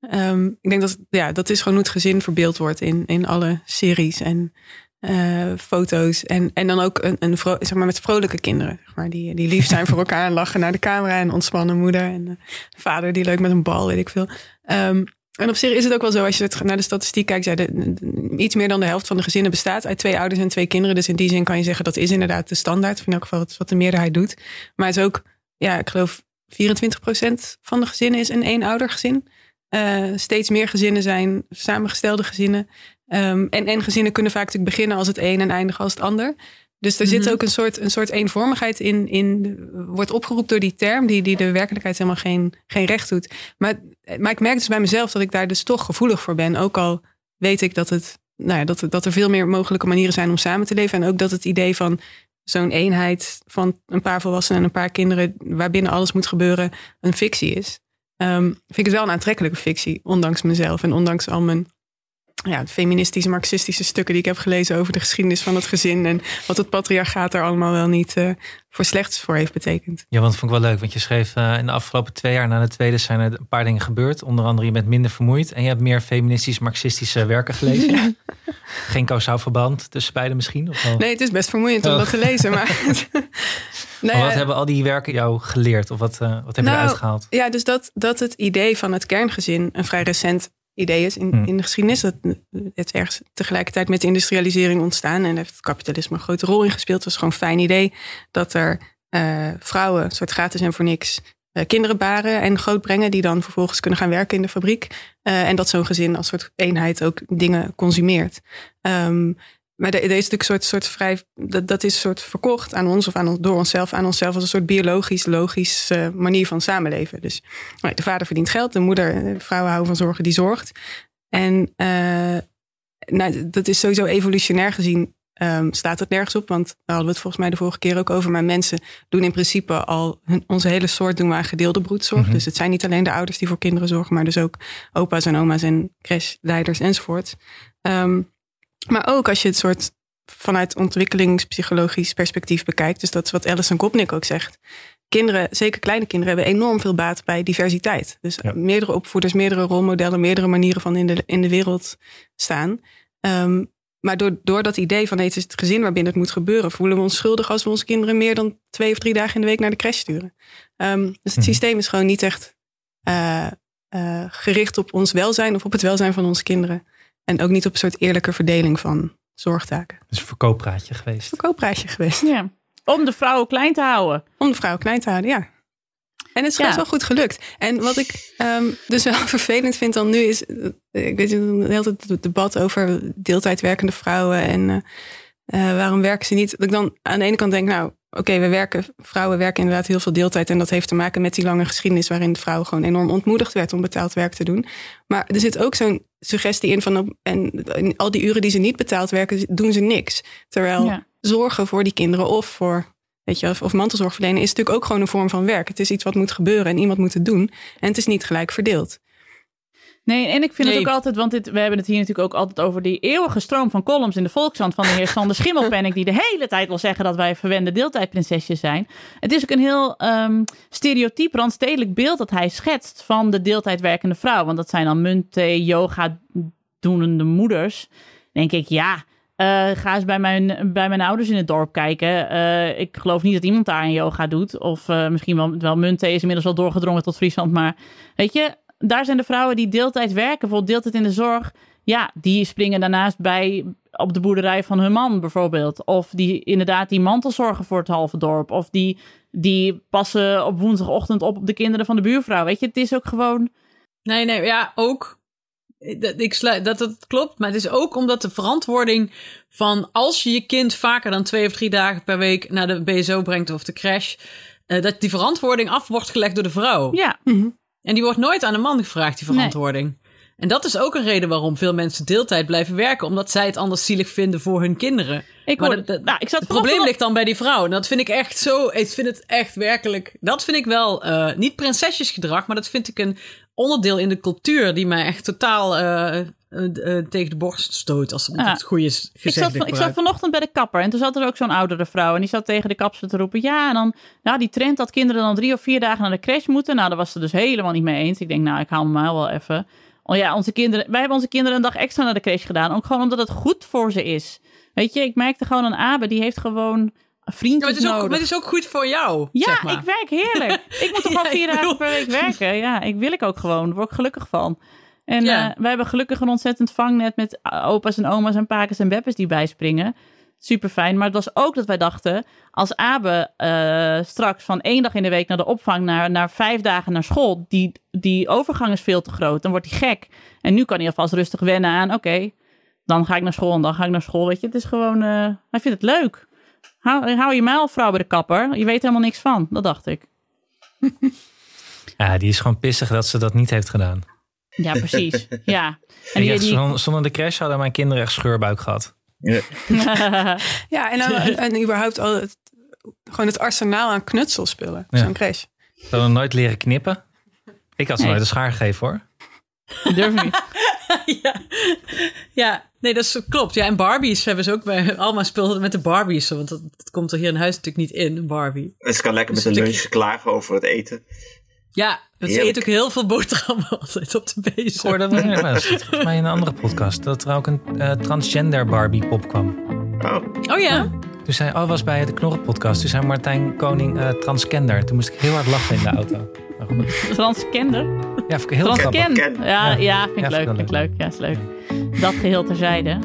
Ehm, ik denk dat ja, dat is gewoon hoe het gezin verbeeld wordt in, in alle series en eh, foto's. En, en dan ook een, een zeg maar met vrolijke kinderen. Zeg maar, die, die lief zijn voor elkaar en lachen naar de camera. En ontspannen moeder. En eh, vader die leuk met een bal, weet ik veel. Ehm, en op zich is het ook wel zo, als je naar de statistiek kijkt, de, iets meer dan de helft van de gezinnen bestaat uit twee ouders en twee kinderen. Dus in die zin kan je zeggen dat is inderdaad de standaard. In elk geval is wat de meerderheid doet. Maar het is ook, ja, ik geloof 24% van de gezinnen is een eenoudergezin. Eh steeds meer gezinnen zijn samengestelde gezinnen. Ehm, en, en gezinnen kunnen vaak natuurlijk beginnen als het een en eindigen als het ander. Dus er zit Mhm. ook een soort, een soort eenvormigheid in, in, wordt opgeroepen door die term, die, die de werkelijkheid helemaal geen, geen recht doet. Maar, maar ik merk dus bij mezelf dat ik daar dus toch gevoelig voor ben. Ook al weet ik dat, het, nou ja, dat, dat er veel meer mogelijke manieren zijn om samen te leven. En ook dat het idee van zo'n eenheid van een paar volwassenen en een paar kinderen, waarbinnen alles moet gebeuren, een fictie is. Ehm, vind ik het wel een aantrekkelijke fictie, ondanks mezelf en ondanks al mijn ja, feministische, marxistische stukken die ik heb gelezen over de geschiedenis van het gezin en wat het patriarchaat er allemaal wel niet eh, voor slechts voor heeft betekend. Ja, want dat vond ik wel leuk. Want je schreef eh, in de afgelopen twee jaar na de tweede zijn er een paar dingen gebeurd. Onder andere je bent minder vermoeid. En je hebt meer feministisch-marxistische werken gelezen. Geen kausaal verband tussen beide misschien? Of wel? Nee, het is best vermoeiend om dat te lezen, maar... <laughs> Nou ja, wat hebben al die werken jou geleerd? Of wat, eh, wat heb je Nou, eruit gehaald? Ja, dus dat, dat het idee van het kerngezin een vrij recent idee is in, Hmm. in de geschiedenis. Dat het ergens tegelijkertijd met de industrialisering ontstaan. En daar heeft het kapitalisme een grote rol in gespeeld. Het was gewoon een fijn idee dat er eh, vrouwen, een soort gratis en voor niks, eh, kinderen baren en grootbrengen. Die dan vervolgens kunnen gaan werken in de fabriek. Eh, en dat zo'n gezin als soort eenheid ook dingen consumeert. Ehm, maar er is natuurlijk een soort, soort vrij. Dat, dat is een soort verkocht aan ons of aan, ons- door onszelf, aan onszelf als een soort biologisch, logisch eh, manier van samenleven. Dus nou, de vader verdient geld, de moeder, eh, vrouwen houden van zorgen die zorgt. En eh, nou, dat is sowieso evolutionair gezien. ehm, staat het nergens op, want daar hadden we het volgens mij de vorige keer ook over. Maar mensen doen in principe al hun, onze hele soort doen we aan gedeelde broedzorg. Mhm. Dus het zijn niet alleen de ouders die voor kinderen zorgen, maar dus ook opa's en oma's en crashleiders enzovoort. Ehm, maar ook als je het soort vanuit ontwikkelingspsychologisch perspectief bekijkt. Dus dat is wat Alison Gopnik ook zegt. Kinderen, zeker kleine kinderen, hebben enorm veel baat bij diversiteit. Dus Ja. meerdere opvoeders, meerdere rolmodellen, meerdere manieren van in de, in de wereld staan. Ehm, maar door, door dat idee van het is het gezin waarbinnen het moet gebeuren, voelen we ons schuldig als we onze kinderen meer dan twee of drie dagen in de week naar de crash sturen. Ehm, dus het Mhm. systeem is gewoon niet echt eh, eh, gericht op ons welzijn of op het welzijn van onze kinderen. En ook niet op een soort eerlijke verdeling van zorgtaken. Het is een verkooppraatje geweest. Verkoopprijsje geweest. Ja. Om de vrouwen klein te houden. Om de vrouw klein te houden, ja. En het is Ja. wel goed gelukt. En wat ik ehm, dus wel <laughs> vervelend vind dan nu is... eh, Ik weet de hele tijd het debat over deeltijd werkende vrouwen... en eh, eh, waarom werken ze niet? Dat ik dan aan de ene kant denk, nou... Oké, we werken, vrouwen werken inderdaad heel veel deeltijd. En dat heeft te maken met die lange geschiedenis... waarin de vrouw gewoon enorm ontmoedigd werd om betaald werk te doen. Maar er zit ook zo'n suggestie in van... en al die uren die ze niet betaald werken, doen ze niks. Terwijl Ja. zorgen voor die kinderen of voor weet je, of, of mantelzorg verlenen is natuurlijk ook gewoon een vorm van werk. Het is iets wat moet gebeuren en iemand moet het doen. En het is niet gelijk verdeeld. Nee, en ik vind Nee. het ook altijd, want dit, we hebben het hier natuurlijk ook altijd over die eeuwige stroom van columns in de Volkskrant van de heer Sander Schimmelpenninck, die de hele tijd wil zeggen dat wij verwende deeltijdprinsesjes zijn. Het is ook een heel ehm stereotyp, randstedelijk beeld dat hij schetst van de deeltijdwerkende vrouw. Want dat zijn dan munthee, yoga doenende moeders. denk ik, ja, eh, ga eens bij mijn, bij mijn ouders in het dorp kijken. Eh, ik geloof niet dat iemand daar een yoga doet. Of eh, misschien wel, wel munthee is inmiddels wel doorgedrongen tot Friesland. Maar weet je, daar zijn de vrouwen die deeltijd werken, bijvoorbeeld deeltijd in de zorg. Ja, die springen daarnaast bij op de boerderij van hun man bijvoorbeeld. Of die inderdaad die mantel zorgen voor het halve dorp. Of die, die passen op woensdagochtend op op de kinderen van de buurvrouw. Weet je, het is ook gewoon... Nee, nee, ja, ook. Dat, ik sluit, dat dat klopt, maar het is ook omdat de verantwoording van als je je kind vaker dan twee of drie dagen per week naar de BSO brengt of de crash, eh, dat die verantwoording af wordt gelegd door de vrouw. Ja, En die wordt nooit aan de man gevraagd, die verantwoording. En dat is ook een reden waarom veel mensen deeltijd blijven werken, omdat zij het anders zielig vinden voor hun kinderen. ik Maar dat- nou, ik zat Het probleem ligt dan bij die vrouw. En dat vind ik echt zo. Ik vind het echt werkelijk. Dat vind ik wel eh, niet prinsesjesgedrag, maar dat vind ik een onderdeel in de cultuur die mij echt totaal eh, eh, eh, tegen de borst stoot. Als Ja. het goede Ik zat, gezegd van- ik zat vanochtend bij de kapper en toen zat er ook zo'n oudere vrouw. En die zat tegen de kapster te roepen. Ja, en dan ja, die trend dat kinderen dan drie of vier dagen naar de crash moeten. Nou, daar was ze dus helemaal niet mee eens. Ik denk, nou, ik haal me maar wel even. Oh ja, onze kinderen, wij hebben onze kinderen een dag extra naar de crash gedaan. Ook gewoon omdat het goed voor ze is. Weet je, ik merkte gewoon een Abe, die heeft gewoon Ja, maar vriendjes het, is ook, maar het is ook goed voor jou. Ja, zeg maar. ik werk heerlijk. Ik moet toch <laughs> Ja, wel vier dagen per week werken. Ja, ik wil ik ook gewoon. Daar word ik gelukkig van. En Ja. eh, wij hebben gelukkig een ontzettend vangnet met opa's en oma's en pakers en beppes die bijspringen. Super fijn. Maar het was ook dat wij dachten, als Abe eh, straks van één dag in de week naar de opvang naar, naar vijf dagen naar school, die, die overgang is veel te groot. Dan wordt hij gek. En nu kan hij alvast rustig wennen aan, oké, dan ga ik naar school en dan ga ik naar school. Weet je, het is gewoon, eh, hij vindt het leuk. Hou, hou je mijl, vrouw bij de kapper. Je weet helemaal niks van. Dat dacht ik. <laughs> Ja, die is gewoon pissig dat ze dat niet heeft gedaan. Ja, precies. <laughs> ja. En die, die, zon- Zonder de crash hadden mijn kinderen echt scheurbuik gehad. Ja. <laughs> Ja, en, dan, en, überhaupt al het, gewoon het arsenaal aan knutselspullen. Ja. Zo'n crash. Ze hadden nooit leren knippen. Ik had ze Nee. nooit een schaar gegeven hoor. durf niet. ja. ja, nee, dat is, klopt. Ja, en Barbies hebben ze ook bij. Alma speelde met de Barbies. Want dat, dat komt er hier in huis natuurlijk niet in, een Barbie. Dus ik kan lekker met Dus een ik- lunch klagen over het eten. Ja, ze eet ook heel veel boterhammen <laughs> altijd op de Ik bezem. hoorde dat, zit volgens mij in een andere podcast. Dat er ook een eh, transgender Barbie pop kwam. Oh, Oh ja? Toen zei, oh, was bij de Knorren podcast. Toen zei Martijn Koning eh, transgender. Toen moest ik heel hard lachen in de auto. Transkender? Ja, vond ik heel grappig. Transken. Ja, Ja. vind ik Ja, leuk. vind ik Vind wel leuk. Ja, is leuk. Dat geheel terzijde.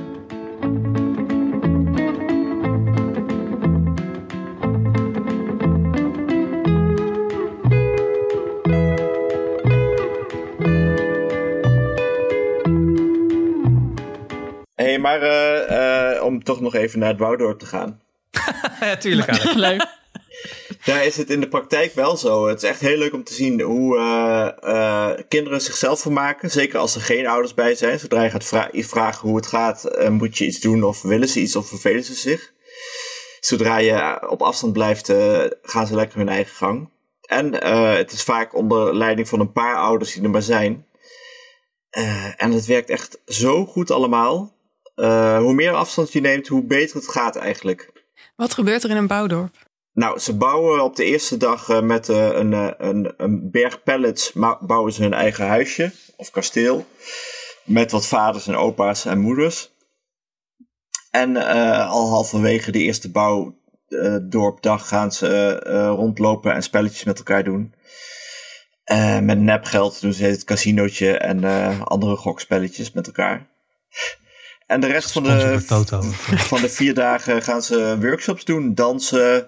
Hé, hey, maar eh, eh, om toch nog even naar het Woudorp te gaan. <laughs> Ja, tuurlijk Alex. <laughs> Leuk. Daar is het in de praktijk wel zo. Het is echt heel leuk om te zien hoe eh, eh, kinderen zichzelf vermaken. Zeker als er geen ouders bij zijn. Zodra je gaat vragen hoe het gaat, eh, moet je iets doen of willen ze iets of vervelen ze zich. Zodra je op afstand blijft, gaan ze lekker hun eigen gang. En het is vaak onder leiding van een paar ouders die er maar zijn. En het werkt echt zo goed allemaal. Hoe meer afstand je neemt, hoe beter het gaat eigenlijk. Wat gebeurt er in een bouwdorp? Nou, ze bouwen op de eerste dag eh, met eh, een, eh, een, een berg pallets bouwen ze hun eigen huisje of kasteel. Met wat vaders en opa's en moeders. En al halverwege de eerste bouwdorpdag gaan ze rondlopen en spelletjes met elkaar doen. Met nepgeld doen ze het casinootje en andere gokspelletjes met elkaar. En de rest van de, <laughs> van de vier dagen gaan ze workshops doen, dansen,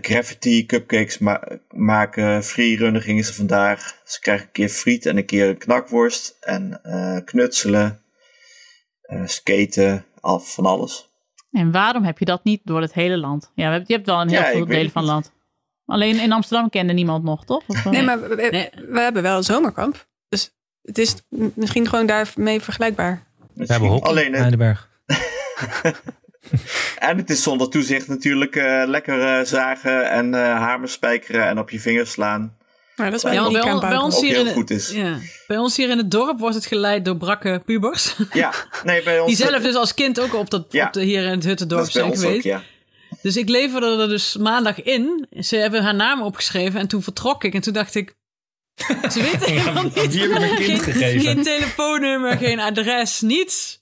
graffiti, cupcakes ma- maken, freerunnen gingen ze vandaag. Ze krijgen een keer friet en een keer een knakworst en eh, knutselen, eh, skaten, al van alles. En waarom heb je dat niet door het hele land? Ja, je hebt wel een heel Ja, veel delen van het land. Alleen in Amsterdam kende niemand nog, toch? Of, eh? Nee, maar we, we- Nee. we hebben wel een zomerkamp. Dus het is misschien gewoon daarmee vergelijkbaar. We hebben hockey Alleen, in Heidelberg. <laughs> <laughs> en het is zonder toezicht natuurlijk eh, lekker eh, zagen en eh hamers spijkeren en op je vingers slaan. Maar dat is wel bij, ons hier heel in goed het, is. Ja, bij ons hier in het dorp wordt het geleid door brakke pubers. Ja, <laughs> nee, bij ons... Die zelf dus als kind ook op, dat, Ja. op de, hier in het Huttendorp zijn ook, geweest. ja. Dus ik leverde er dus maandag in. Ze hebben haar naam opgeschreven en toen vertrok ik. En toen dacht ik, ze weten <laughs> helemaal niet. die heb je mijn kind geen, gegeven. geen telefoonnummer, geen adres, niets.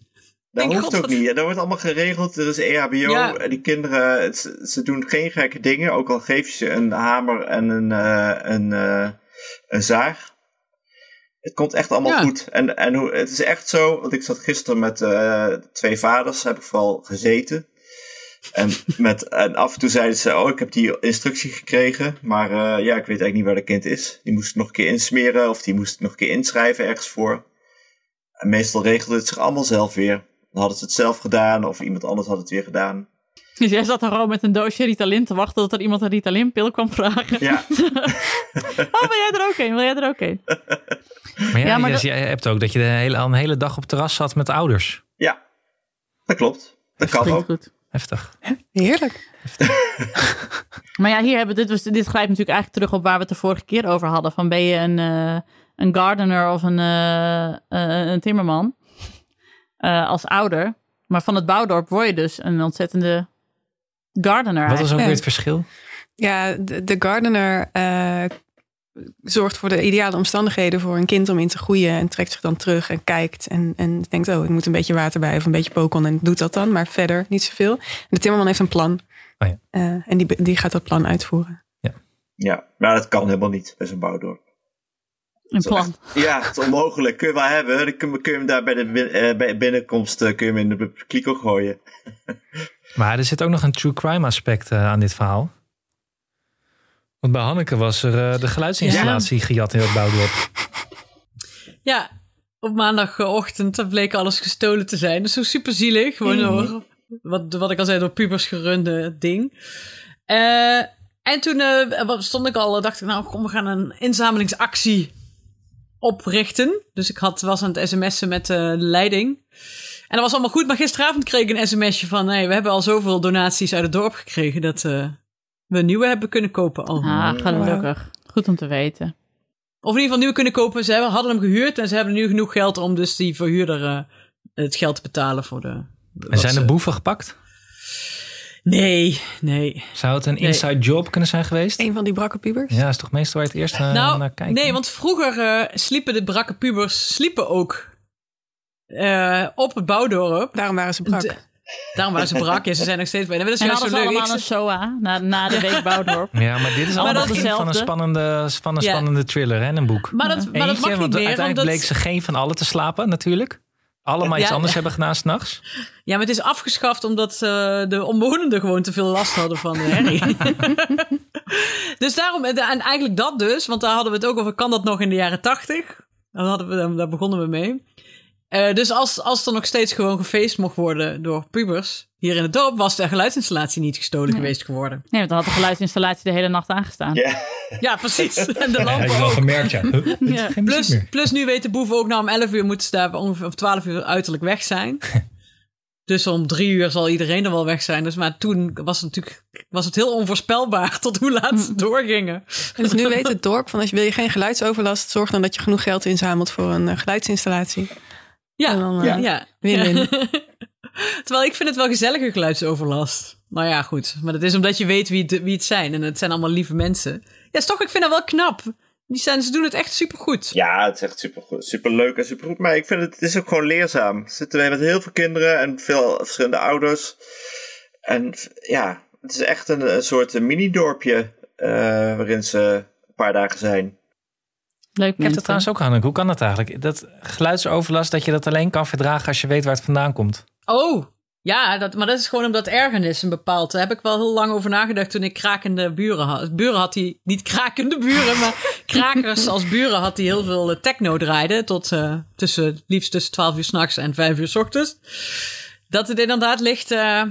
Dat Denk, hoeft God, ook wat- niet. Dat wordt allemaal geregeld. Er is EHBO. Ja. En die kinderen, het- ze, doen geen gekke dingen. Ook al geef je ze een hamer en een, eh, een, eh, een zaag. Het komt echt allemaal Ja. goed. En, en hoe, het is echt zo, want ik zat gisteren met eh, twee vaders, heb ik vooral gezeten. En, met, en af en toe zeiden ze, oh, ik heb die instructie gekregen. Maar ja, ik weet eigenlijk niet waar dat kind is. Die moest ik nog een keer insmeren of die moest ik nog een keer inschrijven ergens voor. En meestal regelde het zich allemaal zelf weer. Dan hadden ze het zelf gedaan of iemand anders had het weer gedaan. Dus jij zat er gewoon met een doosje Ritalin te wachten tot er iemand een Ritalin-pil kwam vragen. Ja, <laughs> Oh, wil jij er ook een? Wil jij er ook een? Maar ja, Ja, maar dus dat- jij hebt ook dat je de hele, al een hele dag op het terras zat met de ouders. ja, dat klopt. Dat kan ook. goed. Heftig. Heerlijk. <laughs> Maar ja, hier hebben we dit, was, dit grijpt natuurlijk eigenlijk terug op waar we het de vorige keer over hadden. Van ben je een, eh, een gardener of een, eh, een timmerman eh, als ouder. Maar van het bouwdorp word je dus een ontzettende gardener. Wat is ook Ja. weer het verschil? Ja, de, de gardener eh, zorgt voor de ideale omstandigheden voor een kind om in te groeien. En trekt zich dan terug en kijkt. En, en denkt, oh, ik moet een beetje water bij of een beetje pokon. En doet dat dan, maar verder niet zoveel. En de timmerman heeft een plan. Oh ja. Eh, en die, die gaat dat plan uitvoeren. Ja, maar dat kan helemaal niet bij zo'n bouwdorp. Een plan. Ja, het is onmogelijk. Kun je wel hebben. Dan kun, kun je hem daar bij de bin- eh, bij binnenkomst eh, kun je hem in de kliko gooien. <laughs> Maar er zit ook nog een true crime aspect eh, aan dit verhaal. Want bij Hanneke was er de geluidsinstallatie gejat in het bouwdorp. Ja, op maandagochtend bleek alles gestolen te zijn. Dat is zo super zielig. Gewoon Mhm. zo wat, wat ik al zei, door pubers gerunde ding. Eh, en toen eh, stond ik al, dacht ik, nou kom, we gaan een inzamelingsactie oprichten. Dus ik had, was aan het sms'en met eh, de leiding. En dat was allemaal goed, maar gisteravond kreeg ik een sms'je van... Hey, we hebben al zoveel donaties uit het dorp gekregen... dat eh, we een nieuwe hebben kunnen kopen al. Ah, gelukkig. Goed om te weten. Of in ieder geval nieuwe kunnen kopen. Ze hebben- hadden hem gehuurd en ze hebben nu genoeg geld om dus die verhuurder eh, het geld te betalen voor de... En zijn ze- de boeven gepakt? Nee, nee. Zou het een Nee. inside job kunnen zijn geweest? Een van die brakke pubers. Ja, is toch meestal waar je het eerst eh, nou, naar kijkt? nee, want vroeger eh, sliepen de brakke pubers sliepen ook eh, op het bouwdorp. Daarom waren ze brak. De- Daarom waren ze brak. Ja, ze zijn nog steeds bij. Dat is En juist zo leuk. allemaal een SOA na, na de week Bouwdorp. Ja, maar dit is allemaal dat het begin van een spannende, van een Ja. spannende thriller, hè, een boek. Maar dat, maar dat mag niet want meer. uiteindelijk Omdat, bleek ze geen van allen te slapen, natuurlijk. Allemaal iets anders ja. hebben gedaan s'nachts. Ja, maar het is afgeschaft omdat eh, de omwonenden gewoon te veel last hadden van de herrie. <laughs> dus daarom, en eigenlijk dat dus, want daar hadden we het ook over, kan dat nog in de jaren tachtig? Daar, hadden we, daar begonnen we mee. Eh, dus als, als er nog steeds gewoon gefeest mocht worden door pubers hier in het dorp, was de geluidsinstallatie niet gestolen geweest geworden. Nee, want dan had de geluidsinstallatie de hele nacht aangestaan. Ja. Ja, precies. <laughs> En de Ja, lampen wel ook. gemerkt, ja. Ja. Plus, plus nu weten boeven ook, nou om 11 uur moeten ze daar ongeveer of 12 uur uiterlijk weg zijn. <laughs> dus om drie uur zal iedereen er wel weg zijn. Dus, maar toen was het natuurlijk was het heel onvoorspelbaar <laughs> tot hoe laat ze doorgingen. En dus nu weet het dorp van als je wil je geen geluidsoverlast, zorg dan dat je genoeg geld inzamelt voor een eh, geluidsinstallatie. Ja, En dan, ja. eh, ja. win-win. Ja. <laughs> Terwijl ik vind het wel gezellige geluidsoverlast. Nou ja, goed. Maar dat is omdat je weet wie het, wie het zijn. En het zijn allemaal lieve mensen. Ja, is toch, ik vind dat wel knap. Die zijn, ze doen het echt supergoed. Ja, het is echt super, super leuk en super goed. Maar ik vind het, het is ook gewoon leerzaam. Zitten wij met heel veel kinderen en veel verschillende ouders. En ja, het is echt een, een soort mini-dorpje eh, waarin ze een paar dagen zijn. Leuk Ik heb mensen. dat trouwens ook, Hanneke. Hoe kan dat eigenlijk? Dat geluidsoverlast, dat je dat alleen kan verdragen als je weet waar het vandaan komt. Oh, ja, dat, maar dat is gewoon omdat ergernis een bepaald. Daar heb ik wel heel lang over nagedacht toen ik krakende buren had. Buren had hij, niet krakende buren, maar <laughs> krakers als buren had hij heel veel eh, techno draaiden. Tot eh, tussen, liefst tussen 12 uur s'nachts en 5 uur s ochtends. Dat het inderdaad ligt, eh,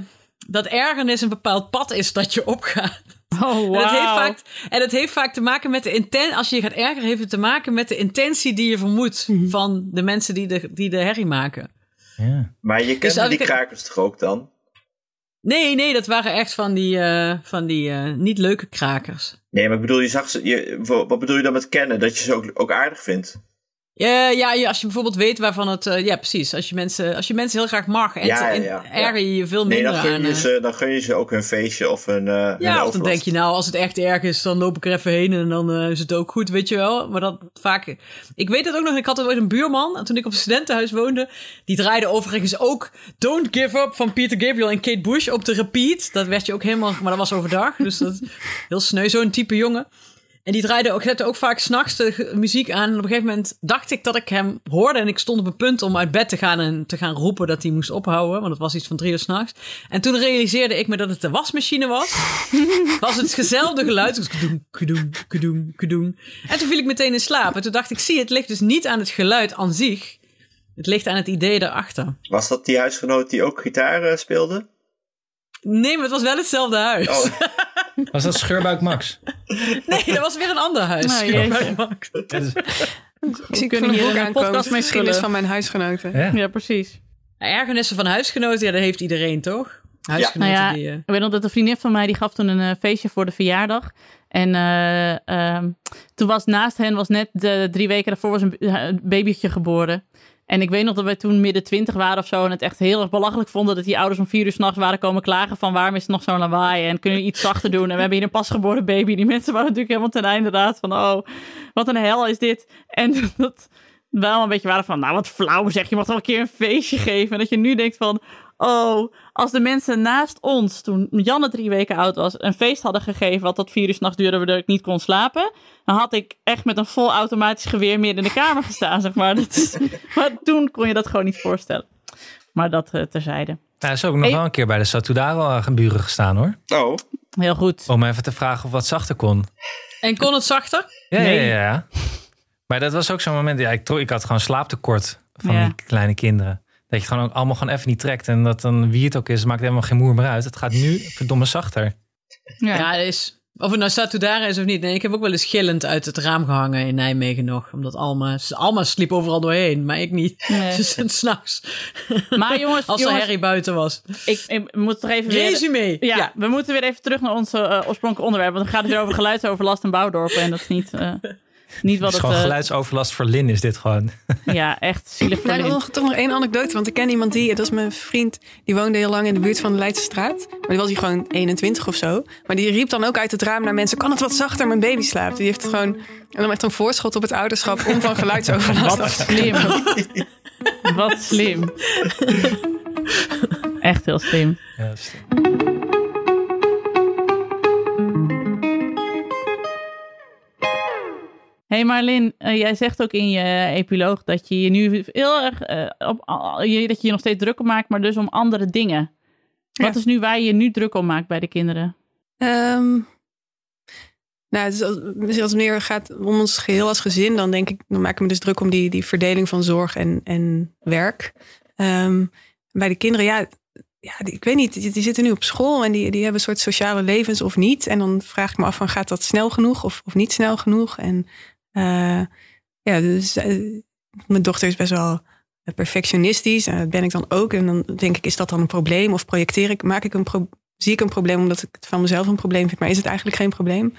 dat ergernis een bepaald pad is dat je opgaat. Oh, wow. En het heeft vaak, en het heeft vaak te maken met de intentie. Als je je gaat ergeren, heeft het te maken met de intentie die je vermoedt van de mensen die de, die de herrie maken. Ja. Maar je kent Dus als die ik- krakers toch ook dan? Nee, nee, dat waren echt van die, eh, van die eh, niet leuke krakers. Nee, maar ik bedoel, je zag ze, je, wa- wat bedoel je dan met kennen? Dat je ze ook, ook aardig vindt? Ja, ja, als je bijvoorbeeld weet waarvan het... eh, ja, precies. Als je, mensen, als je mensen heel graag mag, en, Ja, erger je je veel Nee, minder dan gun, aan. je eh. ze, dan gun je ze ook hun feestje of hun, eh hun ja, of dan denk je nou, als het echt erg is, dan loop ik er even heen en dan is het ook goed, weet je wel. Maar dat vaak... Ik weet het ook nog, ik had ooit een buurman, en toen ik op een studentenhuis woonde, die draaide overigens ook Don't Give Up van Peter Gabriel en Kate Bush op de repeat. Dat werd je ook helemaal... Maar dat was overdag, dus dat heel sneu, zo'n type jongen. En die draaide ook, zette ook vaak s'nachts de muziek aan. En op een gegeven moment dacht ik dat ik hem hoorde. En ik stond op een punt om uit bed te gaan en te gaan roepen dat hij moest ophouden. Want het was iets van drie uur s'nachts. En toen realiseerde ik me dat het de wasmachine was. <laughs> Het was hetzelfde geluid. Dus kedoem, kedoem, kedoem, kedoem. En toen viel ik meteen in slaap. En toen dacht ik, zie, het ligt dus niet aan het geluid aan zich. Het ligt aan het idee daarachter. Was dat die huisgenoot die ook gitaar eh, speelde? Nee, maar het was wel hetzelfde huis. Oh, <laughs> Was dat Scheurbuik Max? Nee, dat was weer een ander huis. Nou, jeetje. Dat is- Ik zie kunnen hier een aankomen. podcast mee Geschiedenis vullen. van mijn huisgenoten. ja. Ja, precies. Ergernissen van huisgenoten, ja, dat heeft iedereen toch? Huisgenoten Nou ja, die... eh, Ik weet nog dat een vriendin van mij die gaf toen een eh, feestje voor de verjaardag. En eh, ehm, toen was naast hen, was net de, drie weken daarvoor, was een een babytje geboren. En ik weet nog dat wij toen midden twintig waren of zo. En het echt heel erg belachelijk vonden dat die ouders om vier uur s'nachts waren komen klagen. Van waarom is het nog zo'n lawaai? En kunnen we iets zachter doen? En we hebben hier een pasgeboren baby. Die mensen waren natuurlijk helemaal ten einde raad van oh, wat een hel is dit. En <laughs> dat we allemaal een beetje waren van nou wat flauw zeg. Je mag toch een keer een feestje geven. En dat je nu denkt van oh, als de mensen naast ons, toen Janne drie weken oud was, een feest hadden gegeven wat tot vier uur s'nachts duurde, waardoor ik niet kon slapen, dan had ik echt met een vol automatisch geweer midden in de kamer gestaan, zeg maar. Dat is- <laughs> maar toen kon je dat gewoon niet voorstellen. Maar dat eh, terzijde. Nou, is ook nog Hey. wel een keer bij de Satudaro geburen gestaan hoor. oh. Heel goed. Om even te vragen of wat zachter kon. En kon het zachter? Ja, Nee. ja, ja. Maar dat was ook zo'n moment. Ja, ik, ik had gewoon slaaptekort van Ja. die kleine kinderen. Dat je het gewoon ook allemaal gewoon even niet trekt. En dat dan wie het ook is, maakt helemaal geen moer meer uit. Het gaat nu verdomme zachter. Ja. Ja, dat is. Of het nou Satudara is of niet. Nee, ik heb ook wel eens gillend uit het raam gehangen in Nijmegen nog. Omdat Alma, Alma sliep overal doorheen, maar ik niet. Nee. <laughs> Dus s'nachts. Maar jongens, <laughs> Als er herrie buiten was. ik, ik moet toch even weer... Resume. Ja, we moeten weer even terug naar ons eh, oorspronkelijke onderwerp. Want dan gaat het weer over geluidsoverlast en bouwdorpen. En dat is niet, eh, niet Het wat is het... gewoon eh, geluidsoverlast voor Lin is dit gewoon. <laughs> ja, echt zielig voor Lin. nog, toch nog één anekdote. Want ik ken iemand die, dat is mijn vriend, die woonde heel lang in de buurt van de Leidse straat. Maar die was hij gewoon 21 of zo. Maar die riep dan ook uit het raam naar mensen: kan het wat zachter? Mijn baby slaapt. Die heeft gewoon en dan echt een voorschot op het ouderschap om van geluidsoverlast <laughs> Wat slim. Wat <laughs> slim. Echt heel slim. Ja, dat hey Marlin, eh, jij zegt ook in je epiloog dat je je nu heel erg eh, op, je- dat je je nog steeds druk om maakt, maar dus om andere dingen. Wat Ja. is nu waar je je nu druk om maakt bij de kinderen? Ehm, nou, dus als, dus als het meer gaat om ons geheel als gezin, dan denk ik, dan maak ik me dus druk om die, die verdeling van zorg en, en werk. Ehm, bij de kinderen, ja, ja, ik weet niet, die, die zitten nu op school en die, die hebben een soort sociale levens of niet. En dan vraag ik me af van, gaat dat snel genoeg of, of niet snel genoeg? En eh, ja, dus eh, mijn dochter is best wel perfectionistisch. En dat ben ik dan ook. En dan denk ik, is dat dan een probleem? Of projecteer ik, maak ik een pro- zie ik een probleem omdat ik het van mezelf een probleem vind, maar is het eigenlijk geen probleem?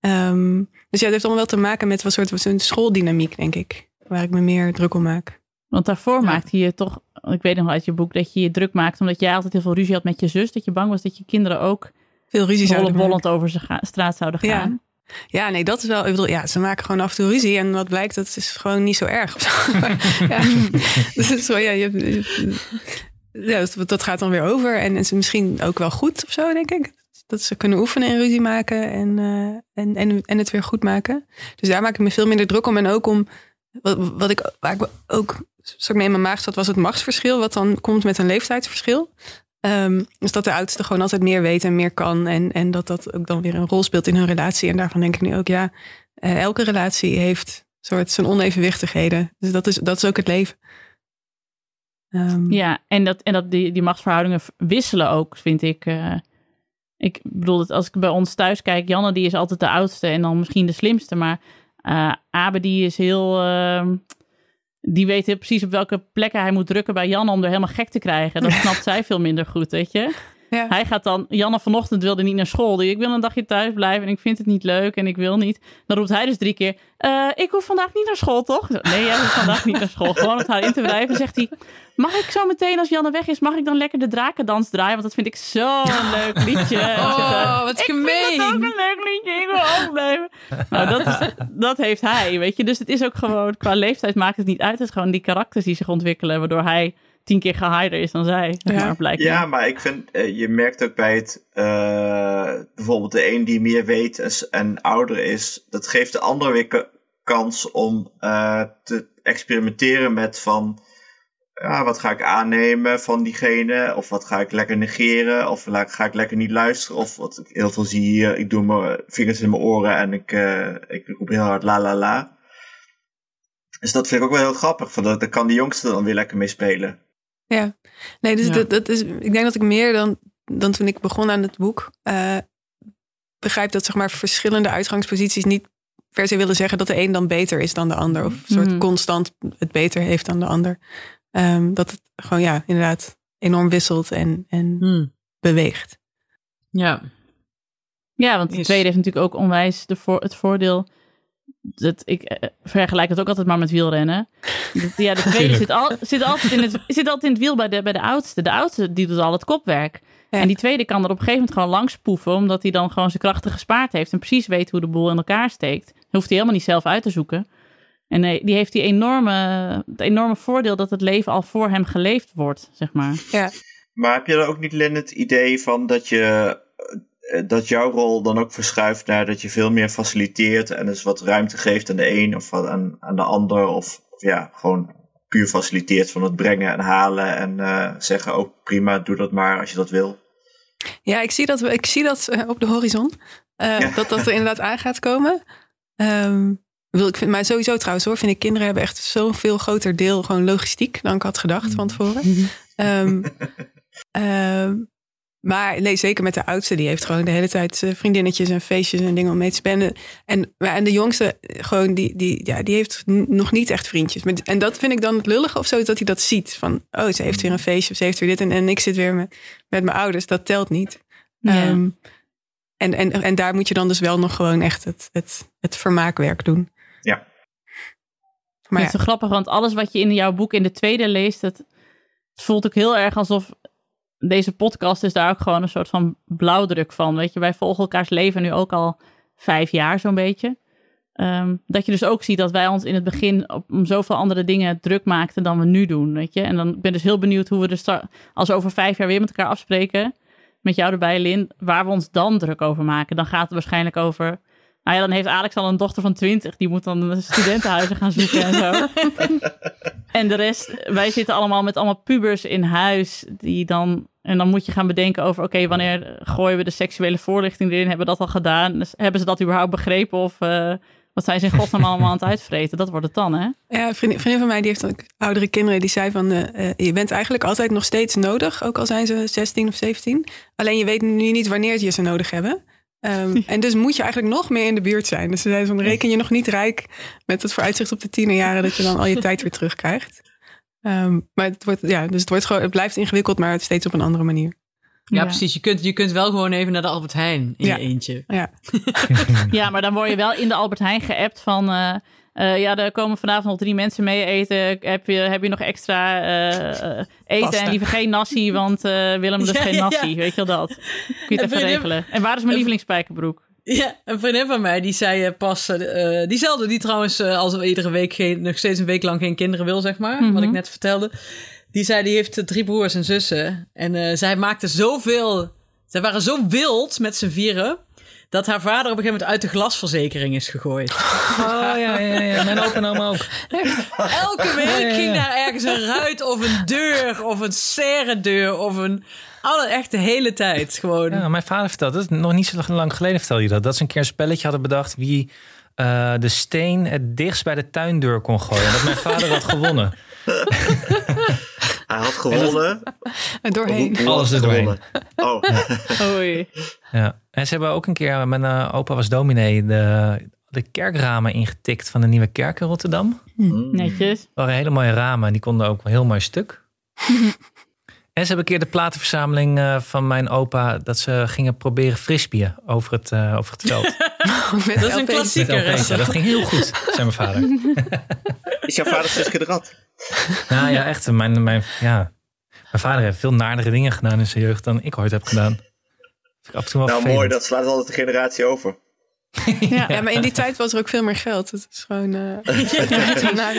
Ehm, dus ja, het heeft allemaal wel te maken met wat soort wat een schooldynamiek, denk ik, waar ik me meer druk om maak. Want daarvoor Ja. maakte je toch, ik weet nog wel uit je boek, dat je je druk maakte omdat jij altijd heel veel ruzie had met je zus. Dat je bang was dat je kinderen ook Veel ruzie zouden rollenbollend over straat zouden gaan. Ja, nee, dat is wel. Ik bedoel, ja, ze maken gewoon af en toe ruzie. En wat blijkt, dat is gewoon niet zo erg. <laughs> zo. Maar, <laughs> ja, dus zo, ja, je, ja, dat, gaat dan weer over. En, ze misschien ook wel goed of zo, denk ik. Dat ze kunnen oefenen en ruzie maken en, eh, en, en, en het weer goed maken. Dus daar maak ik me veel minder druk om. En ook om wat, wat ik, waar ik ook soort mee in mijn maag zat, was het machtsverschil. Wat dan komt met een leeftijdsverschil. Ehm, dus dat de oudste gewoon altijd meer weet en meer kan. En, en dat dat ook dan weer een rol speelt in hun relatie. En daarvan denk ik nu ook, ja, eh, elke relatie heeft soort zijn onevenwichtigheden. Dus dat is, dat is ook het leven. Ehm, Ja, en, dat, en dat die, die machtsverhoudingen wisselen ook, vind ik. eh. ik bedoel, als ik bij ons thuis kijk, Janne die is altijd de oudste en dan misschien de slimste. Maar eh Abe die is heel... die weet precies op welke plekken hij moet drukken bij Janne om er helemaal gek te krijgen. Dat snapt <laughs> zij veel minder goed, weet je. Ja. Hij gaat dan... Janne vanochtend wilde niet naar school. Die, ik wil een dagje thuis blijven en ik vind het niet leuk en ik wil niet. Dan roept hij dus drie keer... "Eh, ik hoef vandaag niet naar school, toch? Nee, jij hoeft vandaag niet naar school. Gewoon om haar in te wrijven. zegt hij... Mag ik zo meteen, als Janne weg is, mag ik dan lekker de drakendans draaien? Want dat vind ik zo'n <laughs> leuk liedje. Oh, wat ik vind gemeen. het ook een leuk liedje, ik wil ook blijven. Nou, dat, is, dat heeft hij, weet je. Dus het is ook gewoon, qua leeftijd maakt het niet uit. Het is gewoon die karakters die zich ontwikkelen, waardoor hij tien keer gehaider is dan zij. Ja. Maar, blijkbaar. Ja, maar ik vind, eh, je merkt ook bij het, eh, bijvoorbeeld de een die meer weet en, ouder is, dat geeft de ander weer ka- kans om eh, te experimenteren met van, ja, wat ga ik aannemen van diegene, of wat ga ik lekker negeren, of ga ik lekker niet luisteren, of wat ik heel veel zie hier, ik doe mijn vingers in mijn oren en ik, eh, ik roep heel hard la la la. Dus dat vind ik ook wel heel grappig, van dat, daar kan die jongste dan weer lekker mee spelen. Ja, nee, dus Ja. Dat, dat is, ik denk dat ik meer dan, dan toen ik begon aan het boek, eh, begrijp dat zeg maar verschillende uitgangsposities niet per se willen zeggen dat de een dan beter is dan de ander. Of een soort Mhm. constant het beter heeft dan de ander. Ehm, dat het gewoon ja, inderdaad enorm wisselt en, en Hmm. beweegt. Ja. Ja, want de Is- tweede heeft natuurlijk ook onwijs de voor, het voordeel. Dat ik eh, vergelijk het ook altijd maar met wielrennen. Dat- ja, de tweede zit, al, zit, altijd in het, zit altijd in het wiel bij de, bij de oudste. De oudste die doet al het kopwerk. Ja. En die tweede kan er op een gegeven moment gewoon langs poeven, omdat hij dan gewoon zijn krachten gespaard heeft en precies weet hoe de boel in elkaar steekt. Hoeft hij helemaal niet zelf uit te zoeken. En nee, die heeft die enorme, het enorme voordeel dat het leven al voor hem geleefd wordt, zeg maar. Ja, Maar heb je dan ook niet, Lin, het idee van dat je eh, dat jouw rol dan ook verschuift naar dat je veel meer faciliteert en dus wat ruimte geeft aan de een of aan, aan de ander of, of ja, gewoon puur faciliteert van het brengen en halen en eh, zeggen ook prima, doe dat maar als je dat wil. ja ik zie dat, ik zie dat eh, op de horizon. eh, Ja. Dat dat er inderdaad aan gaat komen. Ehm, wil ik vind, maar sowieso trouwens hoor, vind ik kinderen hebben echt zo'n veel groter deel gewoon logistiek dan ik had gedacht van tevoren. Ehm, <laughs> ehm, maar nee, zeker met de oudste. Die heeft gewoon de hele tijd eh, vriendinnetjes en feestjes en dingen om mee te spenden. En, en de jongste, eh, gewoon, die, die, ja, die heeft nog niet echt vriendjes. En dat vind ik dan het lullige of zo, dat hij dat ziet. Van, oh, ze heeft weer een feestje of ze heeft weer dit. En, en ik zit weer met, met mijn ouders. Dat telt niet. Ja. Ehm, en, en, en daar moet je dan dus wel nog gewoon echt het, het, het vermaakwerk doen. Ja. Maar het ja, is zo grappig, want alles wat je in jouw boek in de tweede leest, het, het voelt ook heel erg alsof deze podcast is daar ook gewoon een soort van blauwdruk van. Weet je, wij volgen elkaars leven nu ook al vijf jaar zo'n beetje. Ehm, dat je dus ook ziet dat wij ons in het begin op, om zoveel andere dingen druk maakten dan we nu doen, weet je. En dan ben ik dus heel benieuwd hoe we dus als we over vijf jaar weer met elkaar afspreken, met jou erbij, Lin, waar we ons dan druk over maken. Dan gaat het waarschijnlijk over... Nou ja, dan heeft Alex al een dochter van 20. Die moet dan studentenhuizen gaan zoeken en zo. <laughs> en de rest, wij zitten allemaal met allemaal pubers in huis. Die dan, en dan moet je gaan bedenken over: oké, wanneer gooien we de seksuele voorlichting erin? Hebben we dat al gedaan? Dus hebben ze dat überhaupt begrepen? Of eh, wat zijn ze in godsnaam allemaal aan het uitvreten? Dat wordt het dan, hè? Ja, een vriendin, vriendin van mij die heeft ook oudere kinderen. Die zei van, eh, eh, je bent eigenlijk altijd nog steeds nodig. Ook al zijn ze 16 of 17. Alleen je weet nu niet wanneer je ze nodig hebben. Ehm, en dus moet je eigenlijk nog meer in de buurt zijn. Dus ze zei van, reken je nog niet rijk met het vooruitzicht op de tienerjaren... dat je dan al je tijd weer terugkrijgt. Ehm, maar het, wordt, ja, dus het, wordt gewoon, het blijft ingewikkeld, maar steeds op een andere manier. Ja, precies. Je kunt, je kunt wel gewoon even naar de Albert Heijn in Ja. je eentje. Ja, <laughs> Ja, maar dan word je wel in de Albert Heijn geappt van... eh, eh, ja, er komen vanavond nog drie mensen mee eten. Heb je, heb je nog extra eh, eten Pasta. en liever geen nasi, want eh, Willem dus <laughs> Ja, geen nasi. ja. Weet je wel dat? Kun je het En even regelen. En waar is mijn lievelingsspijkerbroek? <laughs> Ja, een vriendin van mij die zei eh, pas, eh, diezelfde die trouwens eh, als iedere week geen, nog steeds een week lang geen kinderen wil, zeg maar, Mhm. wat ik net vertelde. Die zei die heeft eh, drie broers en zussen en eh, zij maakte zoveel, zij waren zo wild met z'n vieren dat haar vader op een gegeven moment uit de glasverzekering is gegooid. <laughs> Oh ja, ja, ja. Mijn opa en oma ook. Elke week ging daar ergens een ruit of een deur of een serre deur of een, alle echt de hele tijd gewoon. Ja, mijn vader vertelde het. Nog niet zo lang geleden vertelde hij dat. Dat ze een keer een spelletje hadden bedacht wie eh, de steen het dichtst bij de tuindeur kon gooien. En dat mijn vader had gewonnen. <laughs> Hij had gewonnen. en <laughs> doorheen. Hoe- Alles erdoorheen. Oh, <laughs> Oei. Ja. En ze hebben ook een keer, mijn eh, opa was dominee, de, de kerkramen ingetikt van de nieuwe kerk in Rotterdam. Netjes. Het waren hele mooie ramen en die konden ook wel heel mooi stuk. En ze hebben een keer de platenverzameling eh, van mijn opa, dat ze gingen proberen frisbeeën over het, eh, over het veld. Met <laughs> Dat is een klassieker. Dat ging heel goed, zei mijn vader. <laughs> is jouw vader zes keer de rat? Nou ja, echt. Mijn, mijn, ja. mijn vader heeft veel naardere dingen gedaan in zijn jeugd dan ik ooit heb gedaan. Ik af en toe wel Nou, vervelend. mooi. Dat slaat altijd de generatie over. <laughs> Ja. Ja, maar in die tijd was er ook veel meer geld. Het is gewoon...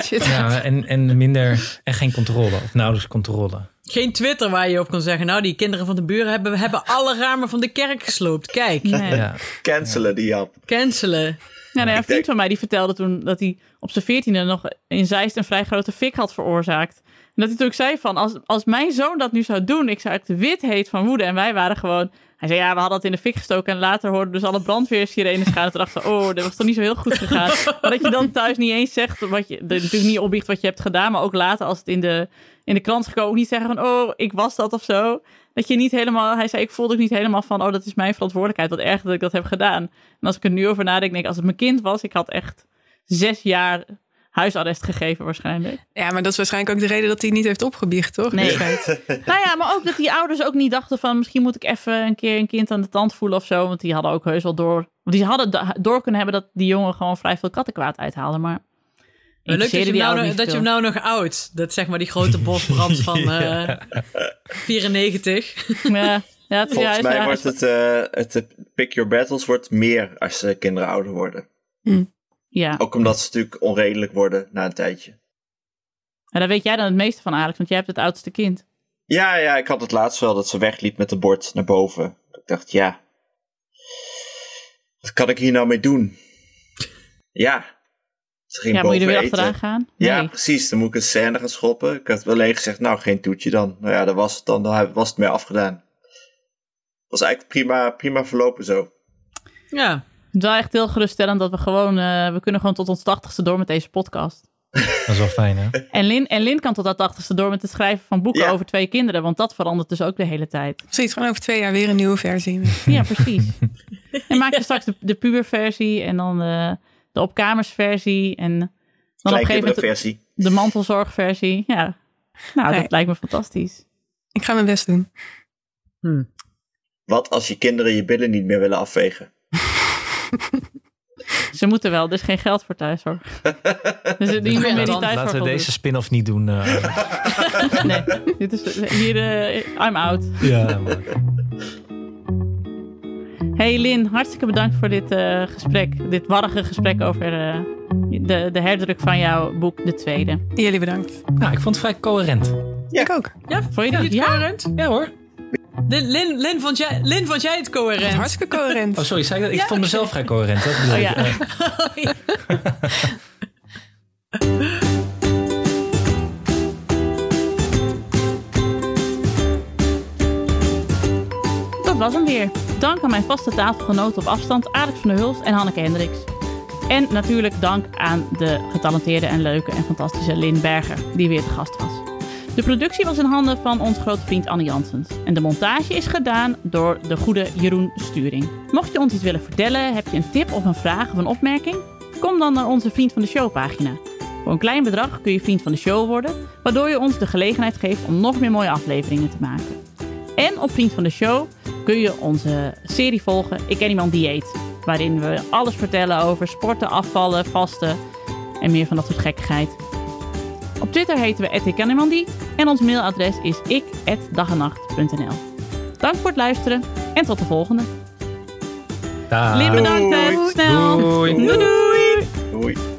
shit. Ja, en, en minder en geen controle of nauwelijks controle. Geen Twitter waar je op kon zeggen, nou die kinderen van de buren hebben, hebben alle ramen van de kerk gesloopt. Kijk, Nee. Ja. Cancelen die Jan. cancelen. Ja, nou ja, een Ik vriend denk- van mij die vertelde toen dat hij op zijn veertiende nog in Zeist een vrij grote fik had veroorzaakt. En dat hij toen ook zei van, als, als mijn zoon dat nu zou doen, ik zou echt wit heet van woede. En wij waren gewoon, hij zei ja, we hadden het in de fik gestoken en later hoorden dus alle brandweersirenes gaan. En toen dachten oh, dat was toch niet zo heel goed gegaan. <laughs> maar dat je dan thuis niet eens zegt, wat je, natuurlijk niet opbiecht wat je hebt gedaan, maar ook later als het in de, in de krant gekomen, ook niet zeggen van, oh, ik was dat of zo. Dat je niet helemaal, hij zei, ik voelde ook niet helemaal van, oh, dat is mijn verantwoordelijkheid. Wat erg dat ik dat heb gedaan. En als ik er nu over nadenk, denk ik, als het mijn kind was, ik had echt zes jaar huisarrest gegeven waarschijnlijk. Ja, maar dat is waarschijnlijk ook de reden dat hij niet heeft opgebiecht, toch? Nee. Destijds. <laughs> nou ja, maar ook dat die ouders ook niet dachten van, misschien moet ik even een keer een kind aan de tand voelen of zo. Want die hadden ook heus wel door, want die hadden door kunnen hebben dat die jongen gewoon vrij veel kattenkwaad uithaalde. Maar Leuk dat je, interesseerde hem nou, nog- dat je hem nou nog oud. Dat zeg maar die grote bosbrand <laughs> van eh 94. veel. Ja, ja, Volgens mij ja, wordt het, eh, het eh, pick your battles wordt meer als eh, kinderen ouder worden. Ja, Ook omdat ze natuurlijk onredelijk worden na een tijdje. en daar weet jij dan het meeste van Alex, want jij hebt het oudste kind. Ja, ja, ik had het laatst wel dat ze wegliep met de bord naar boven. Ik dacht, ja. Wat kan ik hier nou mee doen? Ja. Ze ging Ja, moet je er weer eten. achteraan gaan? Ja, precies. Dan moet ik een scène gaan schoppen. Ik had alleen gezegd, nou, geen toetje dan. Nou ja, dat was het dan. Dan was het mee afgedaan. was eigenlijk prima, prima verlopen zo. Ja, Het is wel echt heel geruststellend dat we gewoon... eh, we kunnen gewoon tot ons tachtigste door met deze podcast. <laughs> Dat is wel fijn, hè? En Lin, en Lin kan tot haar tachtigste door met het schrijven van boeken Ja. over twee kinderen. Want dat verandert dus ook de hele tijd. Precies, gewoon over twee jaar weer een nieuwe versie. Ja, precies. <laughs> en maak je straks de, de puberversie en dan de, de opkamersversie. En dan op een gegeven moment de mantelzorgversie. Ja, nou, dat lijkt me fantastisch. Ik ga mijn best doen. Hm. Wat als je kinderen je billen niet meer willen afvegen? <laughs> Ze moeten wel, er is geen geld voor thuis hoor. <laughs> Dus is niet Ja, meer die dan tijd Laten we deze spin-off niet doen. eh. <laughs> Nee, dit is hier, eh, I'm out. ja, maar- Hey Lin, hartstikke bedankt voor dit eh, gesprek. Dit warrige gesprek over eh, de, de herdruk van jouw boek, de tweede. Jullie bedankt. nou, ik vond het vrij coherent. Ik ook. Ja, Vond je niet Ja? coherent? Ja hoor. Lin, Lin, Lin, vond jij, Lin, vond jij het coherent? Hartstikke coherent. <laughs> Oh, sorry. Zei ik, dat? ik vond mezelf vrij coherent. Dat bedoel Oh, ik. ja. Eh, <laughs> <laughs> Dat was hem weer. Dank aan mijn vaste tafelgenoten op afstand, Alex van der Hulst en Hanneke Hendricks. En natuurlijk dank aan de getalenteerde en leuke en fantastische Lin Berger, die weer te gast was. De productie was in handen van onze grote vriend Anne Janssens. En de montage is gedaan door de goede Jeroen Sturing. Mocht je ons iets willen vertellen, heb je een tip of een vraag of een opmerking? Kom dan naar onze Vriend van de Show pagina. Voor een klein bedrag kun je vriend van de show worden, waardoor je ons de gelegenheid geeft om nog meer mooie afleveringen te maken. En op Vriend van de Show kun je onze serie volgen Ik ken iemand die eet. Waarin we alles vertellen over sporten, afvallen, vasten en meer van dat soort gekkigheid. Op Twitter heten we @ikkenniemandie en ons mailadres is ik@dagenacht.nl. Dank voor het luisteren en tot de volgende. Dag. Lin bedankt, hè. Doei. snel.